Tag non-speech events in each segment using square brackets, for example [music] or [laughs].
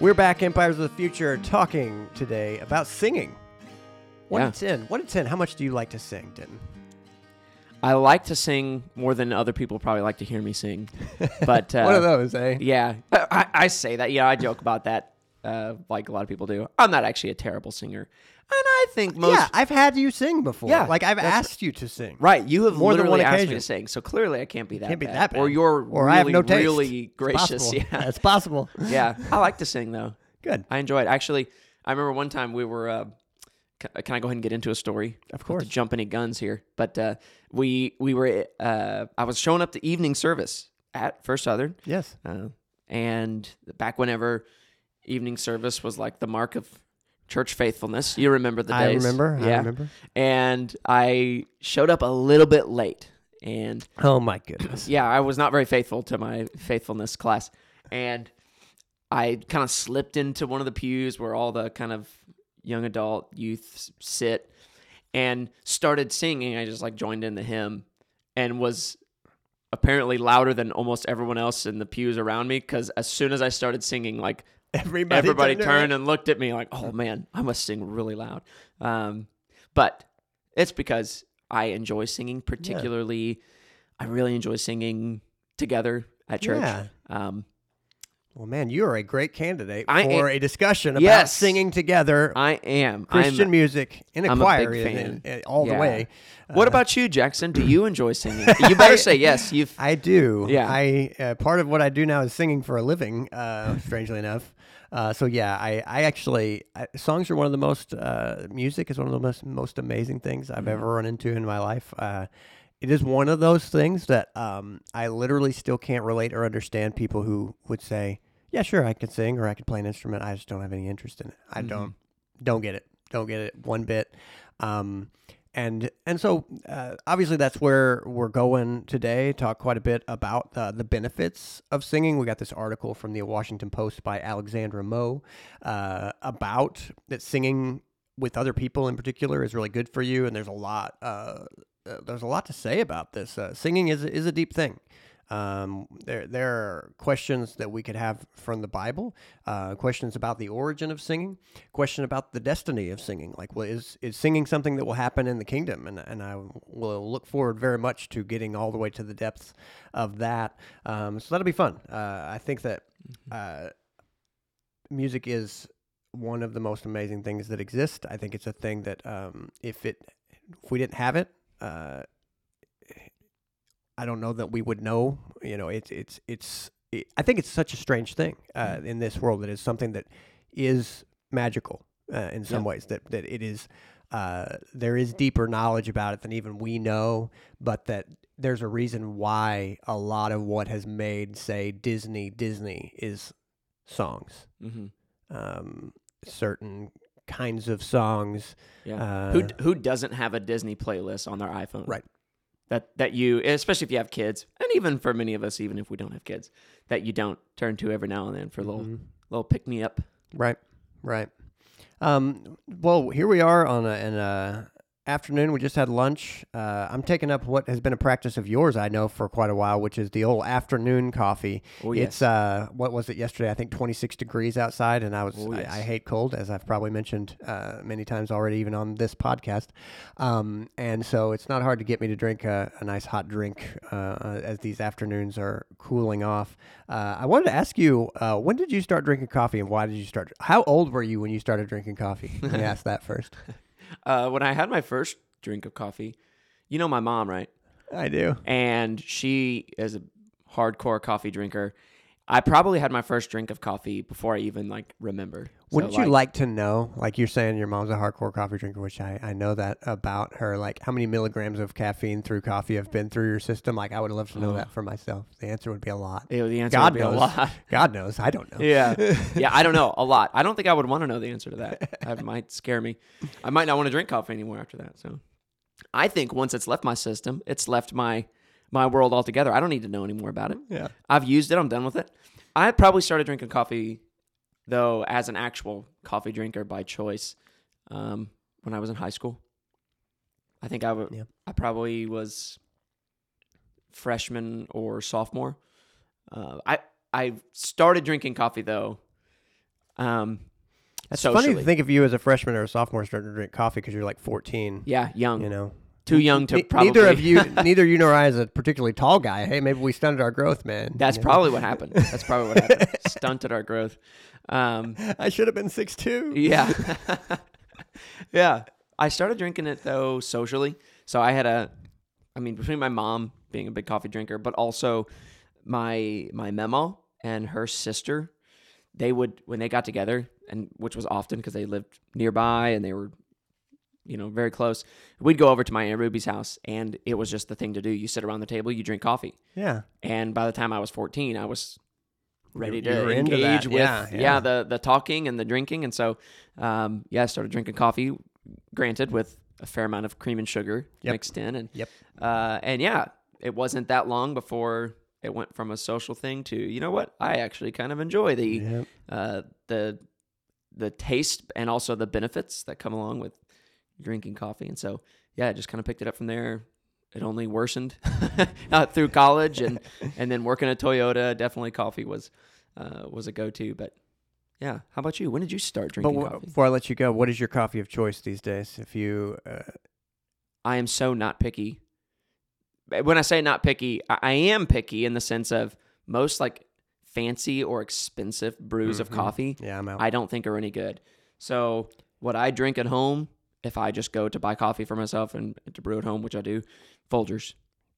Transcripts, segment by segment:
We're back, Empires of the Future, talking today about singing. One Yeah. to ten. One to ten. How much do you like to sing, Denton? I like to sing more than other people probably like to hear me sing. [laughs] But uh, One of those, eh? Yeah, I, I say that. Yeah, I joke about that, uh, like a lot of people do. I'm not actually a terrible singer, and I think most. yeah, I've had you sing before. Yeah, like I've asked you to sing. Right, you have More than one asked me occasion. to sing, so clearly I can't be that Can't be bad. that bad. Or you're Or really, I have no taste. really It's gracious. possible. [laughs] Yeah, [laughs] it's possible. yeah. I like to sing though. Good. I enjoy it. Actually, I remember one time we were. Uh, can I go ahead and get into a story? Of course. To jump any guns here, but uh, we we were. Uh, I was showing up to evening service at First Southern, Yes. uh, and back whenever evening service was like the mark of church faithfulness. You remember the days. I remember. Yeah. I remember. And I showed up a little bit late, and Oh my goodness. yeah, I was not very faithful to my faithfulness class, and I kind of slipped into one of the pews where all the kind of young adult youth sit, and started singing. I just like joined in the hymn, and was apparently louder than almost everyone else in the pews around me. Because as soon as I started singing, like Everybody, everybody turned turned and looked at me like, "Oh man, I must sing really loud." Um, but it's because I enjoy singing. Particularly, I really enjoy singing together at church. Yeah. Um, Well, man, you are a great candidate I for am- a discussion about Yes. singing together, I am Christian I'm, music in a I'm a choir, big in- fan. in- all the way. What about you, Jackson? Do you enjoy singing? [laughs] You better say yes. You've I do. Yeah. I uh, part of what I do now is singing for a living. Uh, strangely enough. Uh, so yeah, I, I actually I, songs are one of the most uh, music is one of the most most amazing things I've Mm-hmm. ever run into in my life. Uh, it is one of those things that um, I literally still can't relate or understand people who would say, "Yeah, sure, I could sing or I could play an instrument. I just don't have any interest in it. I Mm-hmm. don't don't get it. Don't get it one bit." Um, and and so uh, obviously that's where we're going today. Talk quite a bit about uh, the benefits of singing. We got this article from the Washington Post by Alexandra Moe uh, about that singing with other people in particular is really good for you. And there's a lot uh, uh, there's a lot to say about this. Uh, singing is is a deep thing. Um, there, there are questions that we could have from the Bible, uh, questions about the origin of singing, question about the destiny of singing. Like, well, is, is singing something that will happen in the kingdom? And, and I will look forward very much to getting all the way to the depths of that. Um, so that'll be fun. Uh, I think that uh, music is one of the most amazing things that exist. I think it's a thing that um, if it if we didn't have it, uh, I don't know that we would know. You know, it's it's it's. It, I think it's such a strange thing uh, in this world that is something that is magical uh, in some Yeah. ways. That that it is. Uh, there is deeper knowledge about it than even we know, but that there's a reason why a lot of what has made, say, Disney Disney is songs. hmm Um, certain kinds of songs. yeah. Uh, who who doesn't have a Disney playlist on their iPhone? Right. That that you, especially if you have kids, and even for many of us, even if we don't have kids, that you don't turn to every now and then for a little Mhm. little pick me up. Right, right. Um, well, here we are on a, an uh, afternoon. We just had lunch. Uh, I'm taking up what has been a practice of yours, I know, for quite a while, which is the old afternoon coffee. Oh It's yes. uh, what was it yesterday? I think 26 degrees outside, and I was Oh, I, yes. I hate cold, as I've probably mentioned uh, many times already, even on this podcast. Um, and so it's not hard to get me to drink a, a nice hot drink uh, as these afternoons are cooling off. Uh, I wanted to ask you, uh, when did you start drinking coffee, and why did you start? How old were you when you started drinking coffee? Let me [laughs] ask that first. Uh, when I had my first drink of coffee, you know my mom, right? I do. and she is a hardcore coffee drinker. I probably had my first drink of coffee before I even like remembered. Wouldn't you like to know, like you're saying your mom's a hardcore coffee drinker, which I, I know that about her, like how many milligrams of caffeine through coffee have been through your system? Like I would love to know Oh. that for myself. The answer would be a lot. Ew, the answer God would be knows. a lot. [laughs] God knows. I don't know. yeah, [laughs] yeah. I don't know a lot. I don't think I would want to know the answer to that. That [laughs] might scare me. I might not want to drink coffee anymore after that. So, I think once it's left my system, it's left my my world altogether. I don't need to know any more about it. Yeah. I've used it. I'm done with it. I probably started drinking coffee, though, as an actual coffee drinker by choice, um, when I was in high school. I think I would. Yeah. I probably was freshman or sophomore. Uh, I I started drinking coffee though. Um, That's socially. funny to think of you as a freshman or a sophomore starting to drink coffee because you're like 14. Yeah, young. You know, Too young to probably. neither of you, [laughs] neither you nor I, is a particularly tall guy. Hey, maybe we stunted our growth, man. That's You know? probably what happened. That's probably what happened. [laughs] Stunted our growth. Um, I should have been six two. yeah. [laughs] yeah. I started drinking it though socially. So I had a I mean between my mom being a big coffee drinker, but also my my memo and her sister, they would when they got together and which was often because they lived nearby and they were you know very close. We'd go over to my Aunt Ruby's house and it was just the thing to do. You sit around the table, you drink coffee. Yeah. And by the time I was 14, I was ready to engage with Yeah, yeah, yeah. the the talking and the drinking. And so, um, yeah, I started drinking coffee, granted with a fair amount of cream and sugar Yep. mixed in, and Yep. uh, and yeah, it wasn't that long before it went from a social thing to you know what I actually kind of enjoy the Yep. uh, the the taste and also the benefits that come along with drinking coffee. And so, yeah, I just kind of picked it up from there. It only worsened [laughs] through college and [laughs] and then working at Toyota. Definitely, coffee was uh, was a go to. But yeah, how about you? When did you start But drinking w- coffee? before I let you go, what is your coffee of choice these days? If you, uh, I am so not picky. When I say not picky, I, I am picky in the sense of most like fancy or expensive brews of Mhm. coffee. yeah, I'm out. I don't think are any good. So what I drink at home, if I just go to buy coffee for myself and to brew at home, which I do, Folgers,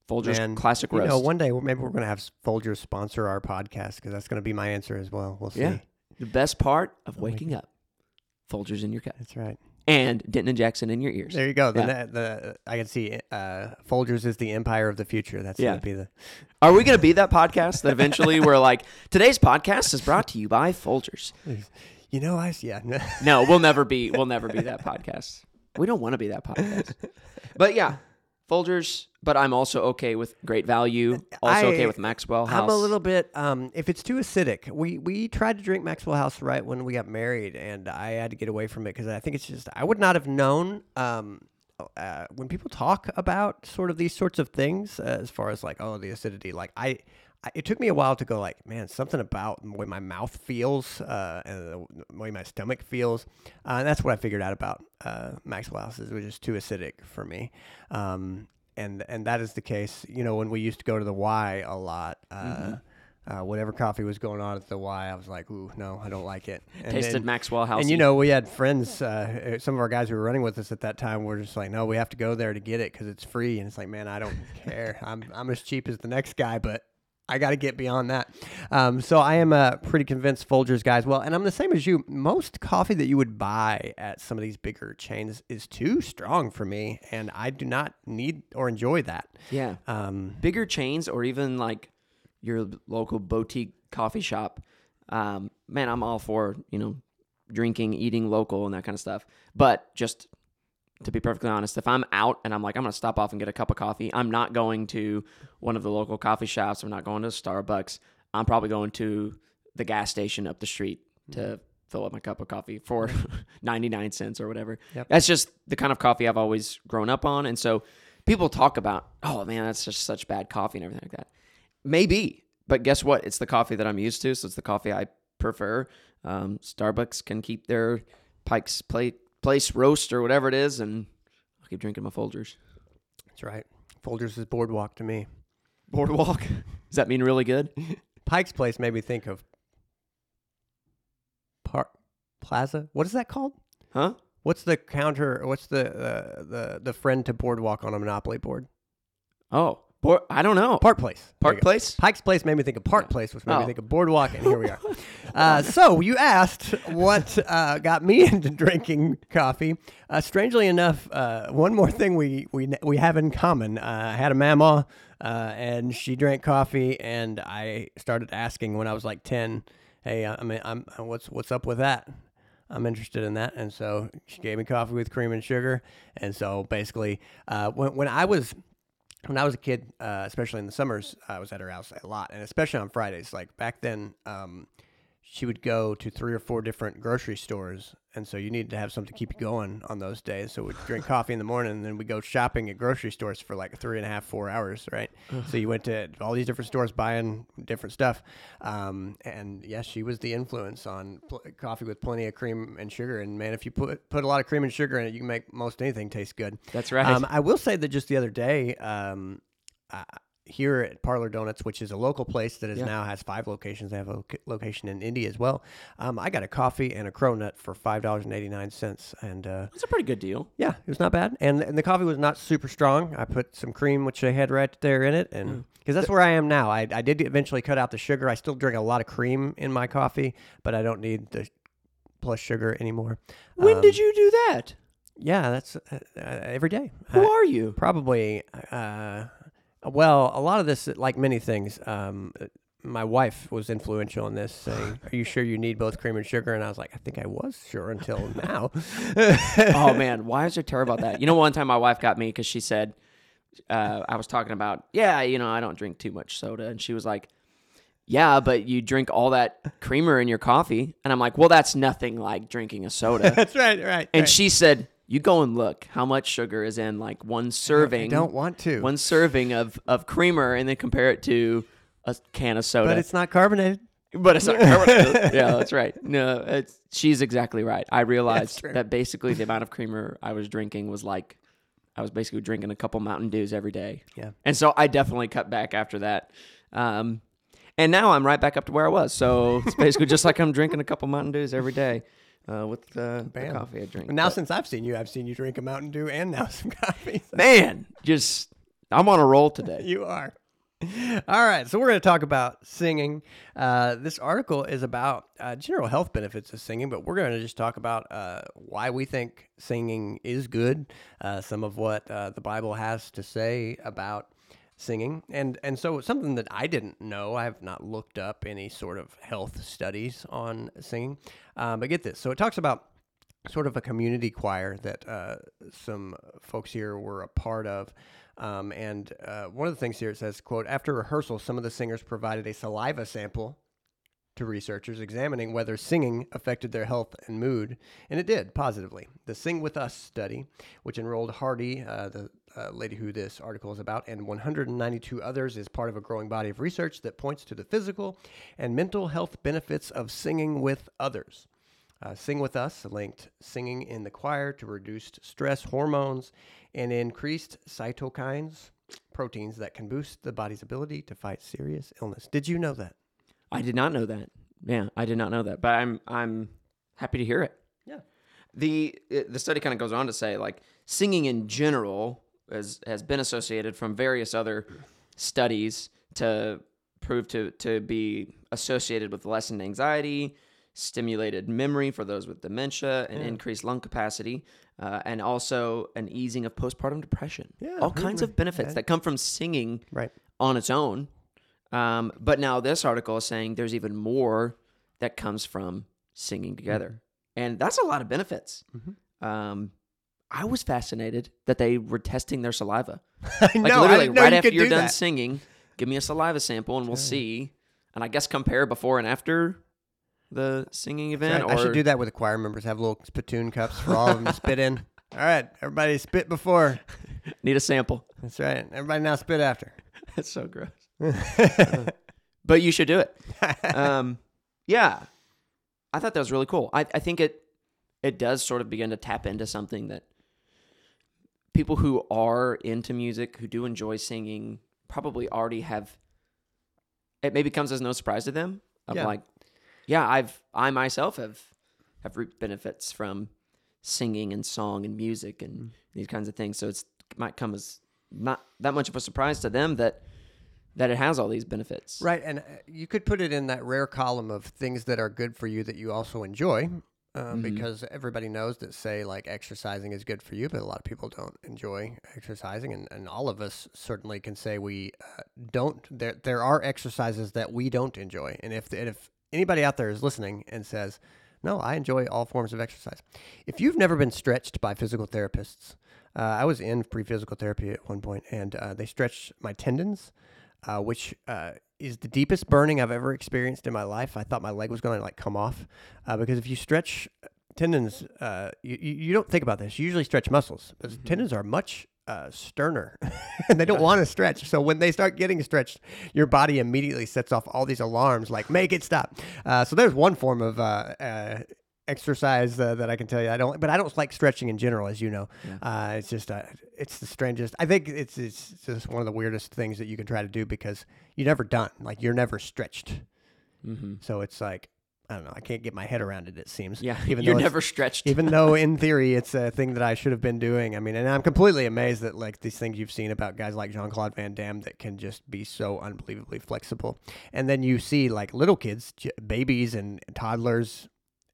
Folgers Man, classic you know, one day maybe we're going to have Folgers sponsor our podcast because that's going to be my answer as well. We'll see. Yeah. the best part of Oh waking up, Folgers in your cup That's right. and Denton and Jackson in your ears. There you go. The, Yeah. the I can see uh, Folgers is the empire of the future. That's Yeah. going to be the. Are we going to be that podcast that eventually we're [laughs] like, today's podcast is brought to you by Folgers? You know, I yeah. [laughs] No, we'll never be. We'll never be that podcast. We don't want to be that podcast. But yeah, Folgers. But I'm also okay with Great Value. Also okay with Maxwell House. I'm a little bit. Um, if it's too acidic, we we tried to drink Maxwell House right when we got married, and I had to get away from it because I think it's just I would not have known. Um, uh, when people talk about sort of these sorts of things, uh, as far as like oh the acidity, like I. It took me a while to go like, man, something about the way my mouth feels uh, and the way my stomach feels, uh, and that's what I figured out about uh, Maxwell House is it was just too acidic for me. Um, and and that is the case. You know, when we used to go to the Y a lot, uh, Mm-hmm. uh, whatever coffee was going on at the Y, I was like, ooh, no, I don't like it. And tasted then- Maxwell House. and you know, we had friends. Uh, some of our guys who were running with us at that time were just like, "No, we have to go there to get it because it's free." And it's like, man, I don't care. [laughs] I'm I'm as cheap as the next guy, but I got to get beyond that. Um, so I am uh, pretty convinced Folgers guys. Well, and I'm the same as you. Most coffee that you would buy at some of these bigger chains is too strong for me, and I do not need or enjoy that. yeah, Um, bigger chains or even like your local boutique coffee shop. Um, man, I'm all for you know drinking, eating local, and that kind of stuff. But just to be perfectly honest, if I'm out and I'm like I'm gonna stop off and get a cup of coffee, I'm not going to one of the local coffee shops. I'm not going to Starbucks. I'm probably going to the gas station up the street to fill up my cup of coffee for [laughs] 99 cents or whatever. Yep. That's just the kind of coffee I've always grown up on. And so people talk about, oh man, that's just such bad coffee and everything like that. Maybe, but guess what? It's the coffee that I'm used to. So it's the coffee I prefer. Um, Starbucks can keep their Pike's plate, Place roast or whatever it is, and I'll keep drinking my Folgers. that's right. Folgers is boardwalk to me. Boardwalk. [laughs] Does that mean really good? [laughs] Pike's Place made me think of Park Plaza. What is that called? Huh? What's the counter? What's the uh, the the friend to Boardwalk on a Monopoly board? Oh, board, I don't know. Park Place. Park. Place? Pike's Place made me think of Park Place, which made me Oh. think of Boardwalk, and here we are. [laughs] Uh, so you asked what uh, got me [laughs] into drinking coffee. Uh, strangely enough, uh, one more thing we we we have in common. Uh, I had a mama, uh, and she drank coffee, and I started asking when I was like ten, "Hey, I mean, I'm what's what's up with that?" I'm interested in that, and so she gave me coffee with cream and sugar. And so basically, uh, when when I was when I was a kid, uh, especially in the summers, I was at her house a lot, and especially on Fridays. Like back then, um, she would go to three or four different grocery stores, and so you needed to have something to keep you going on those days. So we'd drink [laughs] coffee in the morning, and then we go shopping at grocery stores for like three and a half, four hours, right? so you went to all these different stores buying different stuff, um, and yes, she was the influence on pl- coffee with plenty of cream and sugar. And man, if you put put a lot of cream and sugar in it, you can make most anything taste good. That's right. Um, I will say that just the other day, um, uh, here at Parlor Donuts, which is a local place that is Yeah. now has five locations, they have a loca- location in India as well. Um, I got a coffee and a cronut for five dollars and eighty nine cents, and uh, That's a pretty good deal. yeah, it was not bad. And and the coffee was not super strong. I put some cream, which they had right there in it, Mm. and because that's where I am now. I I did eventually cut out the sugar. I still drink a lot of cream in my coffee, but I don't need the plus sugar anymore. When Um, did you do that? Yeah, that's uh, uh, every day. Who I- are you? Probably. Well, a lot of this, like many things, um, my wife was influential in this, saying, [laughs] "Are you sure you need both cream and sugar?" And I was like, "I think I was sure until now." [laughs] oh man, [laughs] why is I terrible about that? You know, one time my wife got me because she said uh, I was talking about, yeah, you know, I don't drink too much soda, and she was like, yeah, but you drink all that creamer in your coffee, and I'm like, well, that's nothing like drinking a soda. That's right, right. and right. she said, you go and look how much sugar is in like one serving. I don't want to, one serving of of creamer, and then compare it to a can of soda. but it's not carbonated. But it's not [laughs] carbonated. yeah, that's right. No, it's she's exactly right. I realized that basically the amount of creamer I was drinking was like I was basically drinking a couple Mountain Dews every day. Yeah. And so I definitely cut back after that. Um, and now I'm right back up to where I was. So it's basically just like I'm drinking a couple Mountain Dews every day uh, with uh, the coffee I drink. Now, But, since I've seen you, I've seen you drink a Mountain Dew and now [laughs] some coffee. So man, just I'm on a roll today. [laughs] you are. All right, so we're going to talk about singing. Uh, this article is about uh, general health benefits of singing, but we're going to just talk about uh, why we think singing is good, uh, some of what uh, the Bible has to say about singing, and and so something that I didn't know. I have not looked up any sort of health studies on singing, um, but get this. So it talks about sort of a community choir that uh, some folks here were a part of. Um, and uh, one of the things here it says, "quote After rehearsal, some of the singers provided a saliva sample to researchers examining whether singing affected their health and mood, and it did positively. The Sing With Us study, which enrolled Hardy, uh, the uh, lady who this article is about, and 192 others, is part of a growing body of research that points to the physical and mental health benefits of singing with others." Uh, Sing With Us linked singing in the choir to reduced stress hormones and increased cytokines, proteins that can boost the body's ability to fight serious illness. Did you know that? I did not know that. Yeah, I did not know that, but I'm I'm happy to hear it. Yeah. The the study kind of goes on to say like singing in general has has been associated from various other studies to prove to to be associated with lessened anxiety, stimulated memory for those with dementia, and Yeah. increased lung capacity, uh, and also an easing of postpartum depression. Yeah, all kinds of benefits that come from singing Right. on its own. Um, but now this article is saying there's even more that comes from singing together, and that's a lot of benefits. Mhm. Um, I was fascinated that they were testing their saliva, [laughs] like know. Literally right you after you're do done that. singing. Give me a saliva sample, and we'll see. And I guess compare before and after the singing event. Right, I should do that with the choir members. Have little spittoon cups for all of them to spit in. [laughs] All right, everybody spit before. [laughs] need a sample. That's right. Everybody now spit after. That's so gross. But you should do it. um, yeah, I thought that was really cool. I, I think it it does sort of begin to tap into something that people who are into music, who do enjoy singing, probably already have. It maybe comes as no surprise to them. Of Yeah. like, yeah, I've I myself have have reaped benefits from singing and song and music and Mm. these kinds of things. So it's it might come as not that much of a surprise to them that that it has all these benefits. Right, and uh, you could put it in that rare column of things that are good for you that you also enjoy, um, Mhm. because everybody knows that say like exercising is good for you, but a lot of people don't enjoy exercising, and, and all of us certainly can say we uh, don't. There there are exercises that we don't enjoy, and if and if anybody out there is listening and says, "No, I enjoy all forms of exercise," if you've never been stretched by physical therapists, uh, I was in pre physical therapy at one point, and uh, they stretched my tendons uh, which uh, is the deepest burning I've ever experienced in my life. I thought my leg was going to like come off uh, because if you stretch tendons, uh, you, you don't think about this. You usually stretch muscles, but Mm-hmm. tendons are much uh, sterner [laughs] and they don't want to stretch. So when they start getting stretched, your body immediately sets off all these alarms like make it stop. Uh, so there's one form of uh, uh, exercise uh, that I can tell you I don't, but I don't like stretching in general, as you know. Yeah. Uh, it's just uh, it's the strangest. I think it's it's just one of the weirdest things that you can try to do because you're never done. Like you're never stretched. Mm-hmm. So it's like I don't know. I can't get my head around it. It seems. Yeah, [laughs] Even you're never stretched. even [laughs] though in theory it's a thing that I should have been doing. I mean, and I'm completely amazed that like these things you've seen about guys like Jean Claude Van Damme that can just be so unbelievably flexible. And then you see like little kids, j- babies and toddlers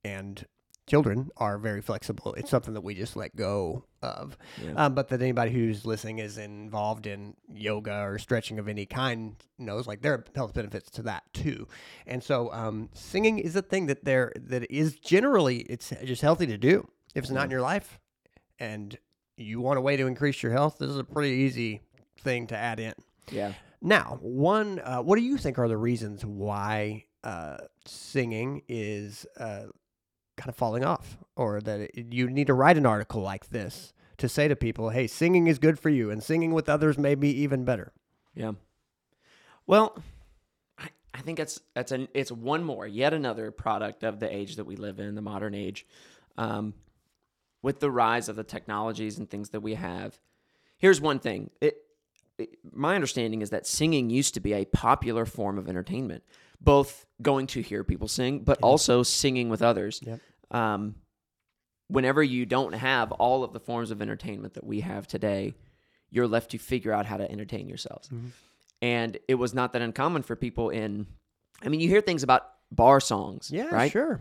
and children are very flexible. It's something that we just let go of. Yeah. Um, but that anybody who's listening is involved in yoga or stretching of any kind knows like there are health benefits to that too. And so um, singing is a thing that there that is generally it's just healthy to do if it's not in your life and you want a way to increase your health. This is a pretty easy thing to add in. yeah. Now, one, uh, what do you think are the reasons why uh, singing is uh, kind of falling off, or that it, you need to write an article like this to say to people, "Hey, singing is good for you, and singing with others may be even better." Yeah. Well, I, I think it's that's an it's one more, yet another product of the age that we live in, the modern age. Um, with the rise of the technologies and things that we have, here's one thing. It, it my understanding is that singing used to be a popular form of entertainment, both going to hear people sing, but also singing with others. Yep. Um, whenever you don't have all of the forms of entertainment that we have today, you're left to figure out how to entertain yourselves. And it was not that uncommon for people in, I mean, you hear things about bar songs, Yeah, right? sure.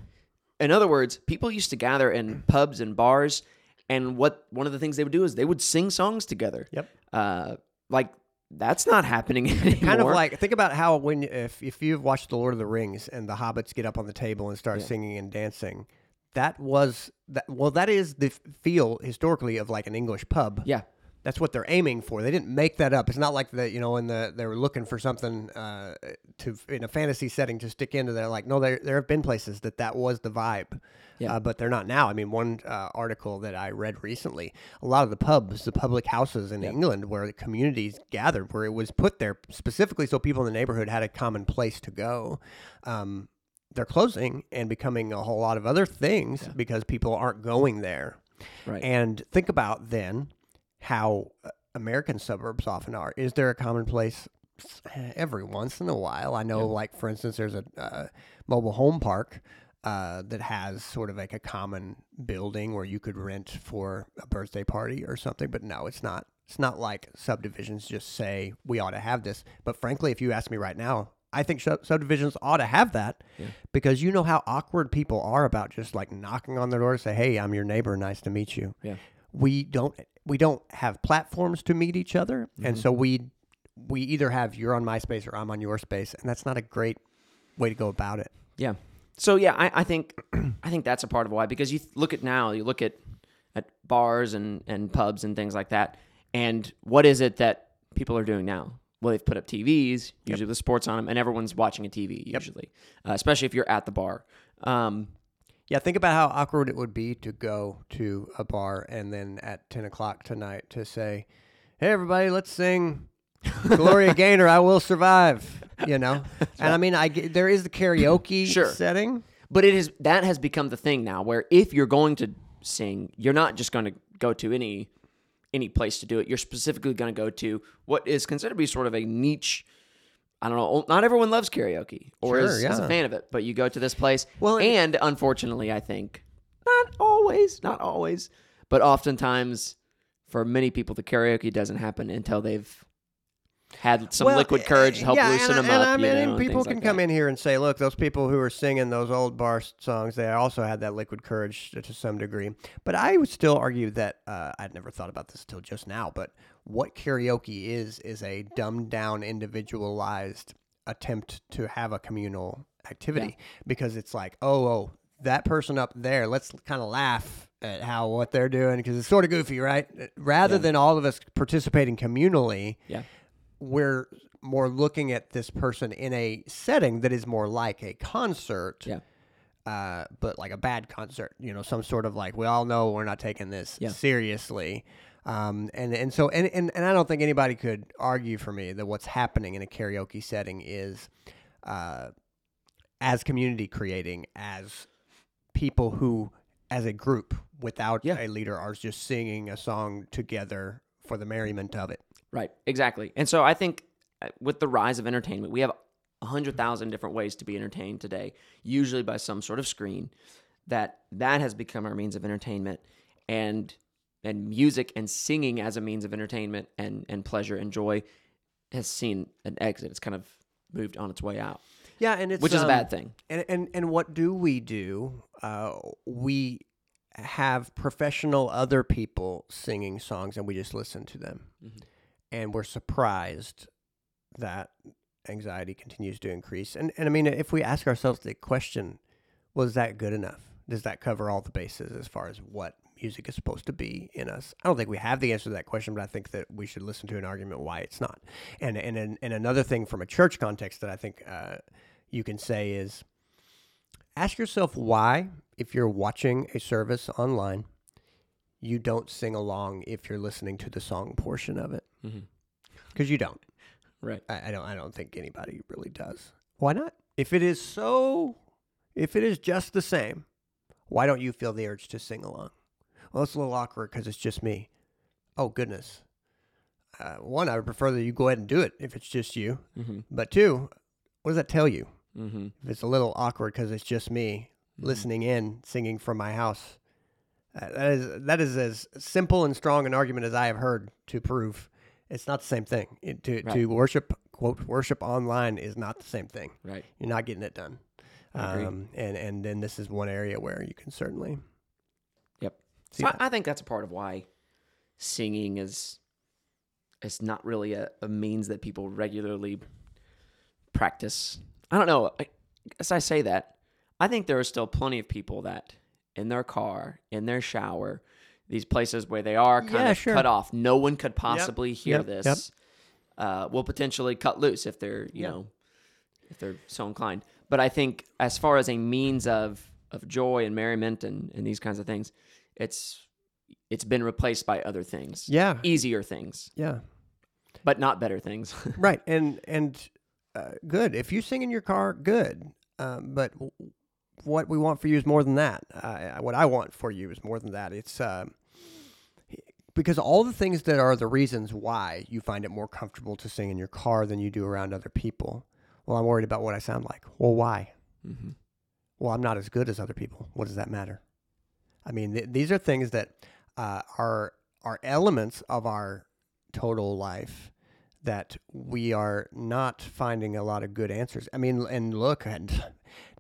In other words, people used to gather in [clears throat] pubs and bars, and what one of the things they would do is they would sing songs together. Yep. Uh, like that's not happening [laughs] anymore. Kind of like think about how when if if you've watched the Lord of the Rings and the hobbits get up on the table and start Yeah. singing and dancing, that was that. Well, that is the feel historically of like an English pub. yeah, That's what they're aiming for. They didn't make that up. It's not like that, you know, in the they were looking for something uh, to in a fantasy setting to stick into. There, like no, there there have been places that that was the vibe, Yeah. uh, but they're not now. I mean, one uh, article that I read recently, a lot of the pubs, the public houses in England, where the communities gathered, where it was put there specifically so people in the neighborhood had a common place to go. Um, they're closing and becoming a whole lot of other things because people aren't going there. right. And think about then how uh, American suburbs often are. Is there a common place eh, every once in a while? I know, like for instance, there's a uh, mobile home park uh, that has sort of like a common building where you could rent for a birthday party or something. But no, it's not. It's not like subdivisions just say we ought to have this. But frankly, if you ask me right now, I think subdivisions ought to have that because you know how awkward people are about just like knocking on their door to say, "Hey, I'm your neighbor. Nice to meet you." yeah. we don't we don't have platforms to meet each other Mm-hmm. and so we we either have you're on my space or i'm on your space and that's not a great way to go about it Yeah. So yeah, I, I think [clears throat] I think that's a part of why because you look at now, you look at at bars and and pubs and things like that, and what is it that people are doing now? Well, they've put up TVs, usually with sports on them, and everyone's watching a TV usually, uh, especially if you're at the bar. Um, yeah think about how awkward it would be to go to a bar and then at 10 o'clock tonight to say hey everybody let's sing gloria [laughs] gaynor i will survive you know [laughs] and i mean i there is the karaoke [clears throat] Sure. setting but it is that has become the thing now, where if you're going to sing, you're not just going to go to any any place to do it. You're specifically going to go to what is considered to be sort of a niche. I don't know. Not everyone loves karaoke or Sure, is, is a fan of it, but you go to this place. Well, and unfortunately, I think not always, not always, but oftentimes for many people, the karaoke doesn't happen until they've had some Well, liquid courage to help yeah, loosen and, them and up. I mean, you know, people can like come that. in here and say, "Look, those people who are singing those old bar songs, they also had that liquid courage to, to some degree." But I would still argue that uh, I'd never thought about this till just now. But what karaoke is is a dumbed down, individualized attempt to have a communal activity because it's like, oh, oh, that person up there, let's kind of laugh at how what they're doing because it's sort of goofy, right? Rather Yeah. than all of us participating communally, Yeah. We're more looking at this person in a setting that is more like a concert. Yeah. Uh, but like a bad concert, you know, some sort of like we all know we're not taking this Yeah. seriously. Um, and and so and, and and I don't think anybody could argue for me that what's happening in a karaoke setting is, uh, as community creating, as people who, as a group, without Yeah. a leader, are just singing a song together for the merriment of it. Right, exactly. And so I think uh, with the rise of entertainment, we have a hundred thousand different ways to be entertained today, usually by some sort of screen. That that has become our means of entertainment, and and music and singing as a means of entertainment and and pleasure and joy has seen an exit. It's kind of moved on its way out, Yeah, and it's which is a um, bad thing. And and and what do we do? Uh, we have professional other people singing songs, and we just listen to them, Mhm. And we're surprised that anxiety continues to increase. And and I mean, if we ask ourselves the question, was that good enough? Does that cover all the bases as far as what music is supposed to be in us? I don't think we have the answer to that question, but I think that we should listen to an argument why it's not. And and and, another thing from a church context that I think uh, you can say is ask yourself why, if you're watching a service online, you don't sing along if you're listening to the song portion of it, Mhm. because you don't. Right. I, I don't. I don't think anybody really does. Why not? If it is so, if it is just the same, why don't you feel the urge to sing along? Well, it's a little awkward because it's just me. Oh goodness. Uh, one, I would prefer that you go ahead and do it if it's just you. Mm-hmm. But two, what does that tell you? Mm-hmm. If it's a little awkward because it's just me listening in, singing from my house, uh, that is that is as simple and strong an argument as I have heard to prove it's not the same thing. It, to Right. to worship quote worship online is not the same thing. Right. You're not getting it done. Um, and and then this is one area where you can certainly Yep. see So I. I think that's a part of why singing is is not really a, a means that people regularly practice. I don't know. I, as I say that, I think there are still plenty of people that in their car, in their shower, these places where they are kind Yeah, of sure. cut off. No one could possibly hear yep, yep. this. Uh, will potentially cut loose if they're you Yep. know if they're so inclined. But I think as far as a means of of joy and merriment and, and these kinds of things, it's it's been replaced by other things. yeah Easier things, yeah but not better things. [laughs] right and and uh, good if you sing in your car good um, but what we want for you is more than that uh, what i want for you is more than that it's um because all the things that are the reasons why you find it more comfortable to sing in your car than you do around other people well i'm worried about what i sound like well why mm-hmm. well, I'm not as good as other people. What does that matter? I mean, th- these are things that uh, are are elements of our total life that we are not finding a lot of good answers. I mean, and look, and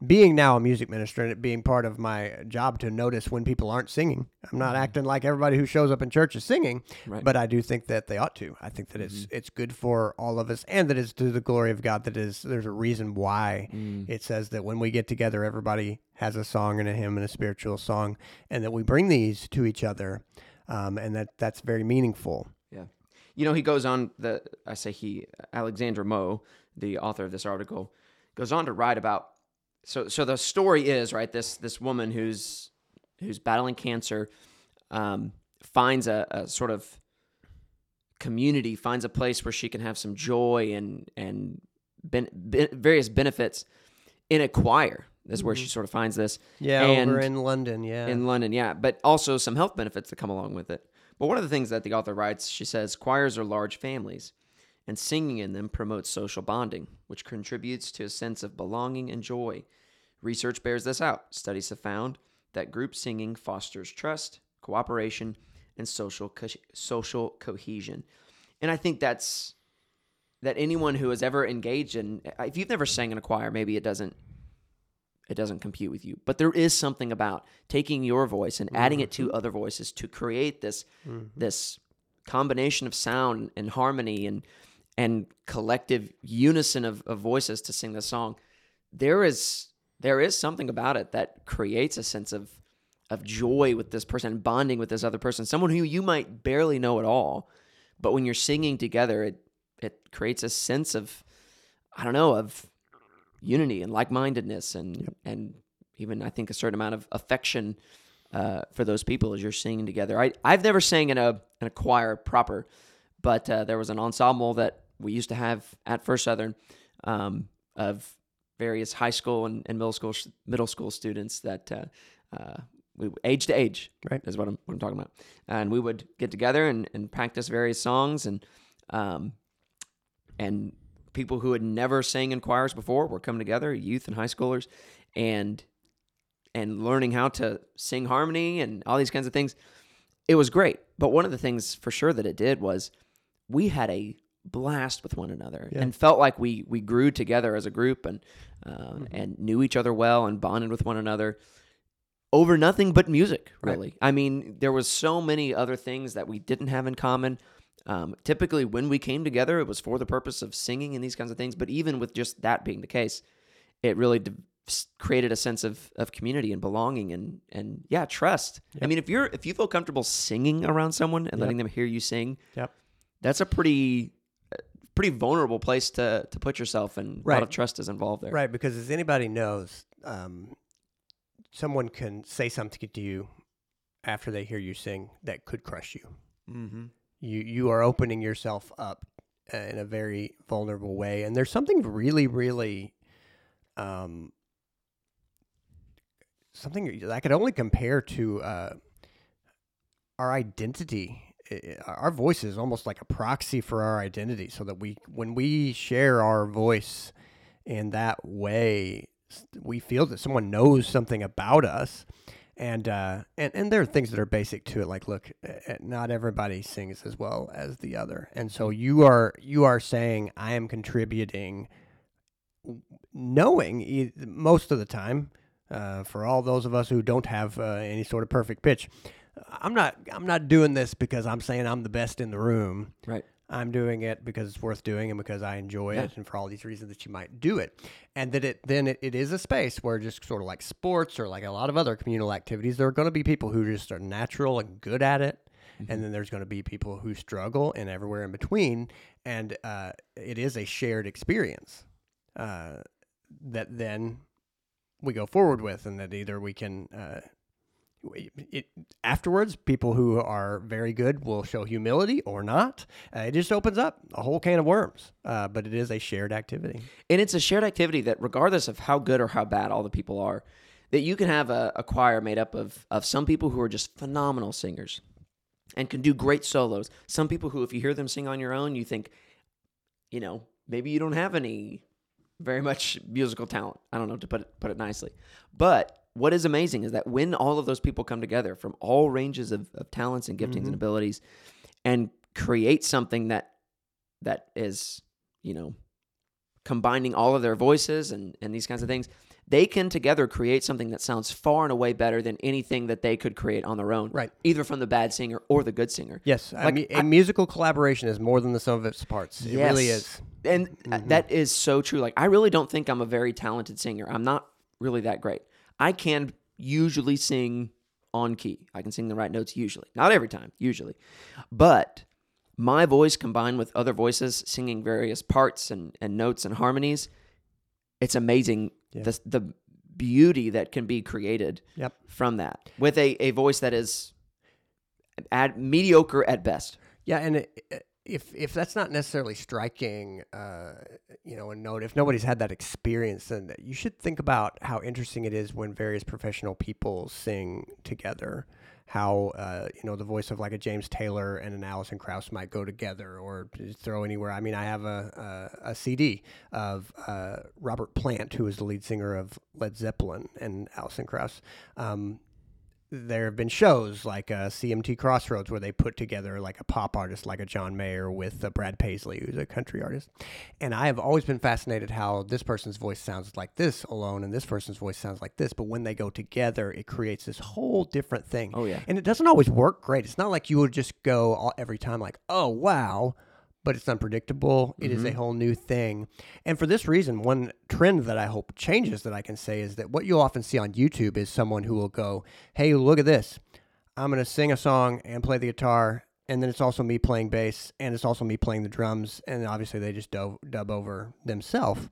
being now a music minister and it being part of my job to notice when people aren't singing. I'm not Mhm. acting like everybody who shows up in church is singing, Right. but I do think that they ought to. I think that it's it's good for all of us, and that it's to the glory of God. That is, there's a reason why Mm. it says that when we get together, everybody has a song and a hymn and a spiritual song, and that we bring these to each other, um, and that that's very meaningful. You know, he goes on the I say he Alexandra Moe, the author of this article, goes on to write about so so the story is right this this woman who's who's battling cancer um, finds a, a sort of community finds a place where she can have some joy and and ben, ben, various benefits in a choir is where she sort of finds this Yeah, And over in London. Yeah, in London, yeah, but also some health benefits that come along with it. But one of the things that the author writes, she says, choirs are large families, and singing in them promotes social bonding, which contributes to a sense of belonging and joy. Research bears this out. Studies have found that group singing fosters trust, cooperation, and social co- social cohesion. And I think that's that anyone who has ever engaged in if you've never sang in a choir, maybe it doesn't it doesn't compute with you. But there is something about taking your voice and adding it to mm-hmm. other voices to create this mm-hmm. this combination of sound and harmony and and collective unison of, of voices to sing the song. There is there is something about it that creates a sense of of joy with this person, bonding with this other person, someone who you might barely know at all. But when you're singing together, it it creates a sense of I don't know of unity and like mindedness and and even I think a certain amount of affection uh, for those people as you're singing together. I I've never sang in a in a choir proper, but uh, there was an ensemble that we used to have at First Southern um, of various high school and, and middle school middle school students that uh, uh, we age to age Right. is what I'm what I'm talking about, and we would get together and, and practice various songs and um, and people who had never sang in choirs before were coming together, youth and high schoolers, and and learning how to sing harmony and all these kinds of things. It was great, but one of the things for sure that it did was we had a blast with one another Yeah. and felt like we we grew together as a group and uh, and knew each other well and bonded with one another over nothing but music Right. really i mean there was so many other things that we didn't have in common um, typically when we came together it was for the purpose of singing and these kinds of things but even with just that being the case it really de- created a sense of, of community and belonging and and yeah trust i mean if you're if you feel comfortable singing around someone and letting them hear you sing Yep. that's a pretty uh, pretty vulnerable place to to put yourself and a lot of trust is involved there Right, because as anybody knows, um, someone can say something to you after they hear you sing that could crush you. mm-hmm. You you are opening yourself up in a very vulnerable way, and there's something really, really, um, something I could only compare to uh, our identity. Our voice is almost like a proxy for our identity, so that we, when we share our voice in that way, we feel that someone knows something about us. And, uh, and and there are things that are basic to it, like look, uh, uh, not everybody sings as well as the other, and so you are you are saying I am contributing, knowing most of the time, uh, for all those of us who don't have uh, any sort of perfect pitch, I'm not I'm not doing this because I'm saying I'm the best in the room. right I'm doing it because it's worth doing and because I enjoy Yeah. it and for all these reasons that you might do it. And that it then it, it is a space where just sort of like sports or like a lot of other communal activities, there are going to be people who just are natural and good at it. And then there's going to be people who struggle and everywhere in between. And uh, it is a shared experience uh, that then we go forward with, and that either we can. Uh, it, afterwards, people who are very good will show humility or not. Uh, it just opens up a whole can of worms, uh, but it is a shared activity. and it's a shared activity that regardless of how good or how bad all the people are that you can have a, a choir made up of of some people who are just phenomenal singers and can do great solos some people who if you hear them sing on your own you think you know maybe you don't have any very much musical talent i don't know to put it put it nicely but what is amazing is that when all of those people come together from all ranges of, of talents and giftings and abilities and create something that that is you know combining all of their voices and, and these kinds of things, they can together create something that sounds far and away better than anything that they could create on their own. Right. Either from the bad singer or the good singer. Yes, I mean, I- a musical collaboration is more than the sum of its parts. It really is. And Mm-hmm. uh, that is so true. Like, I really don't think I'm a very talented singer. I'm not really that great. I can usually sing on key. I can sing the right notes usually. Not every time, usually. But my voice combined with other voices singing various parts and, and notes and harmonies, it's amazing Yeah. the, the beauty that can be created Yep. from that with a, a voice that is at mediocre at best. Yeah, and it, if if that's not necessarily striking, uh, you know, a note, if nobody's had that experience, then you should think about how interesting it is when various professional people sing together. How uh, you know the voice of like a James Taylor and an Alison Krauss might go together, or throw anywhere. I mean, I have a a, a CD of uh, Robert Plant, who is the lead singer of Led Zeppelin, and Alison Krauss. Um, there have been shows like uh, CMT Crossroads where they put together like a pop artist like a John Mayer with uh, Brad Paisley, who's a country artist. And I have always been fascinated how this person's voice sounds like this alone and this person's voice sounds like this. But when they go together, it creates this whole different thing. Oh, yeah. And it doesn't always work great. It's not like you would just go all, every time like, oh, wow. But it's unpredictable. It is a whole new thing. And for this reason, one trend that I hope changes that I can say is that what you'll often see on YouTube is someone who will go, hey, look at this. I'm going to sing a song and play the guitar and then it's also me playing bass, and it's also me playing the drums, and obviously they just dub, dub over themselves.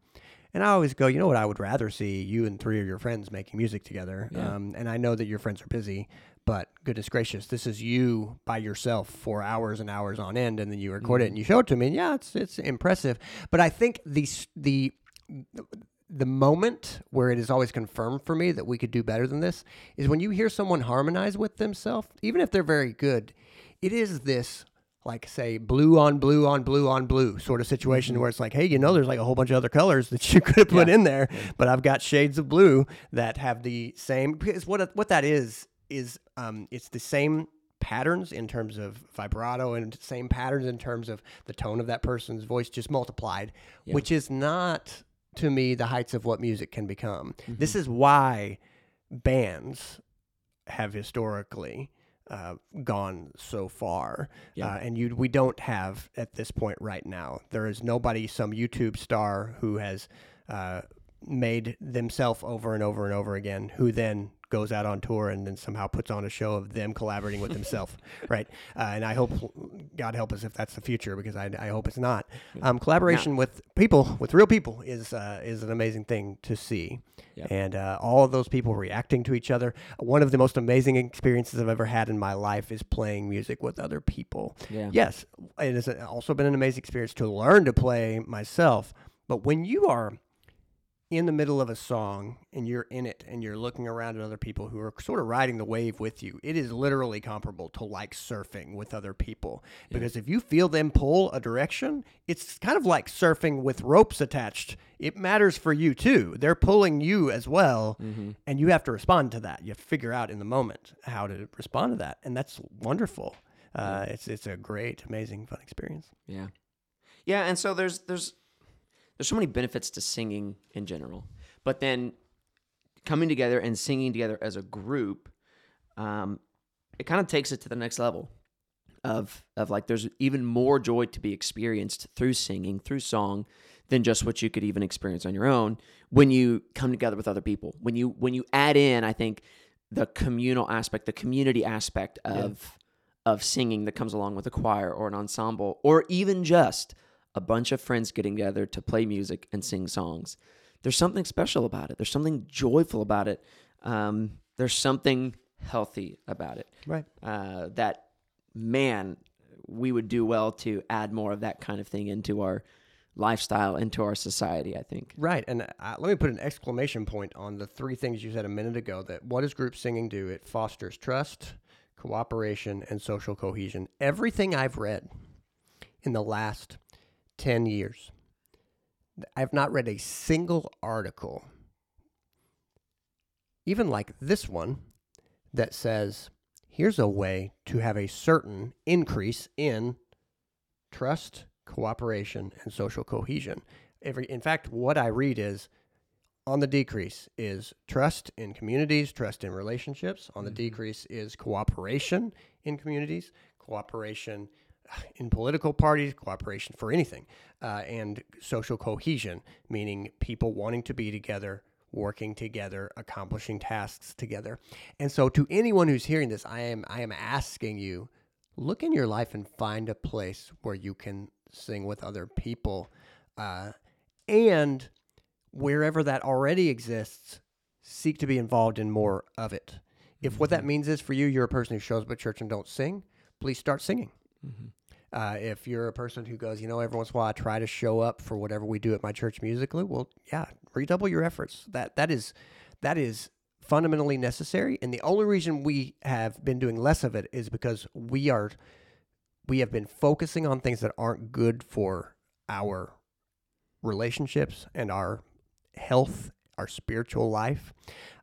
And I always go, you know what? I would rather see you and three of your friends making music together. Yeah. Um, and I know that your friends are busy, but goodness gracious, this is you by yourself for hours and hours on end, and then you record it mm-hmm. and you show it to me. And yeah, it's it's impressive. But I think the the the moment where it is always confirmed for me that we could do better than this is when you hear someone harmonize with themselves, even if they're very good. It is this like say blue on blue on blue on blue sort of situation mm-hmm. where it's like, hey, you know, there's like a whole bunch of other colors that you [laughs] could have put Yeah. in there, but I've got shades of blue that have the same. Because what what that is is um, it's the same patterns in terms of vibrato and same patterns in terms of the tone of that person's voice just multiplied, Yeah. which is not to me the heights of what music can become. Mm-hmm. This is why bands have historically uh, gone so far, Yeah. uh, and you we don't have at this point right now. There is nobody, some YouTube star who has uh, made themselves over and over and over again, who then goes out on tour and then somehow puts on a show of them collaborating with themselves, [laughs] right? Uh, and I hope God help us if that's the future, because I, I hope it's not. Um, collaboration with people, with real people, is uh, is an amazing thing to see, Yep. and uh, all of those people reacting to each other. One of the most amazing experiences I've ever had in my life is playing music with other people. Yeah. Yes, it has also been an amazing experience to learn to play myself. But when you are in the middle of a song and you're in it and you're looking around at other people who are sort of riding the wave with you, it is literally comparable to like surfing with other people. Because if you feel them pull a direction, it's kind of like surfing with ropes attached. It matters for you too. They're pulling you as well, and you have to respond to that. You have to figure out in the moment how to respond to that, and that's wonderful. Uh, it's it's a great, amazing, fun experience. Yeah. Yeah, and so there's there's there's so many benefits to singing in general. But then coming together and singing together as a group, um, it kind of takes it to the next level of of like there's even more joy to be experienced through singing, through song than just what you could even experience on your own when you come together with other people. When you when you add in, I think the communal aspect, the community aspect of of singing that comes along with a choir or an ensemble, or even just a bunch of friends getting together to play music and sing songs. There's something special about it. There's something joyful about it. Um, there's something healthy about it. Right. Uh, that man, we would do well to add more of that kind of thing into our lifestyle, into our society. I think. Right, and uh, let me put an exclamation point on the three things you said a minute ago. That what does group singing do? It fosters trust, cooperation, and social cohesion. Everything I've read in the last ten years, I've not read a single article, even like this one, that says here's a way to have a certain increase in trust, cooperation, and social cohesion. Every, in fact, what I read is on the decrease is trust in communities, trust in relationships. On the mm-hmm. decrease is cooperation in communities, cooperation in political parties, cooperation for anything, uh, and social cohesion, meaning people wanting to be together, working together, accomplishing tasks together. And so, to anyone who's hearing this, I am I am asking you, look in your life and find a place where you can sing with other people, uh, and wherever that already exists, seek to be involved in more of it. If what that means is for you, you're a person who shows up at church and don't sing, please start singing. Uh, if you're a person who goes, you know, every once in a while I try to show up for whatever we do at my church musically, well, yeah, redouble your efforts. That that is that is fundamentally necessary. And the only reason we have been doing less of it is because we are we have been focusing on things that aren't good for our relationships and our health, our spiritual life.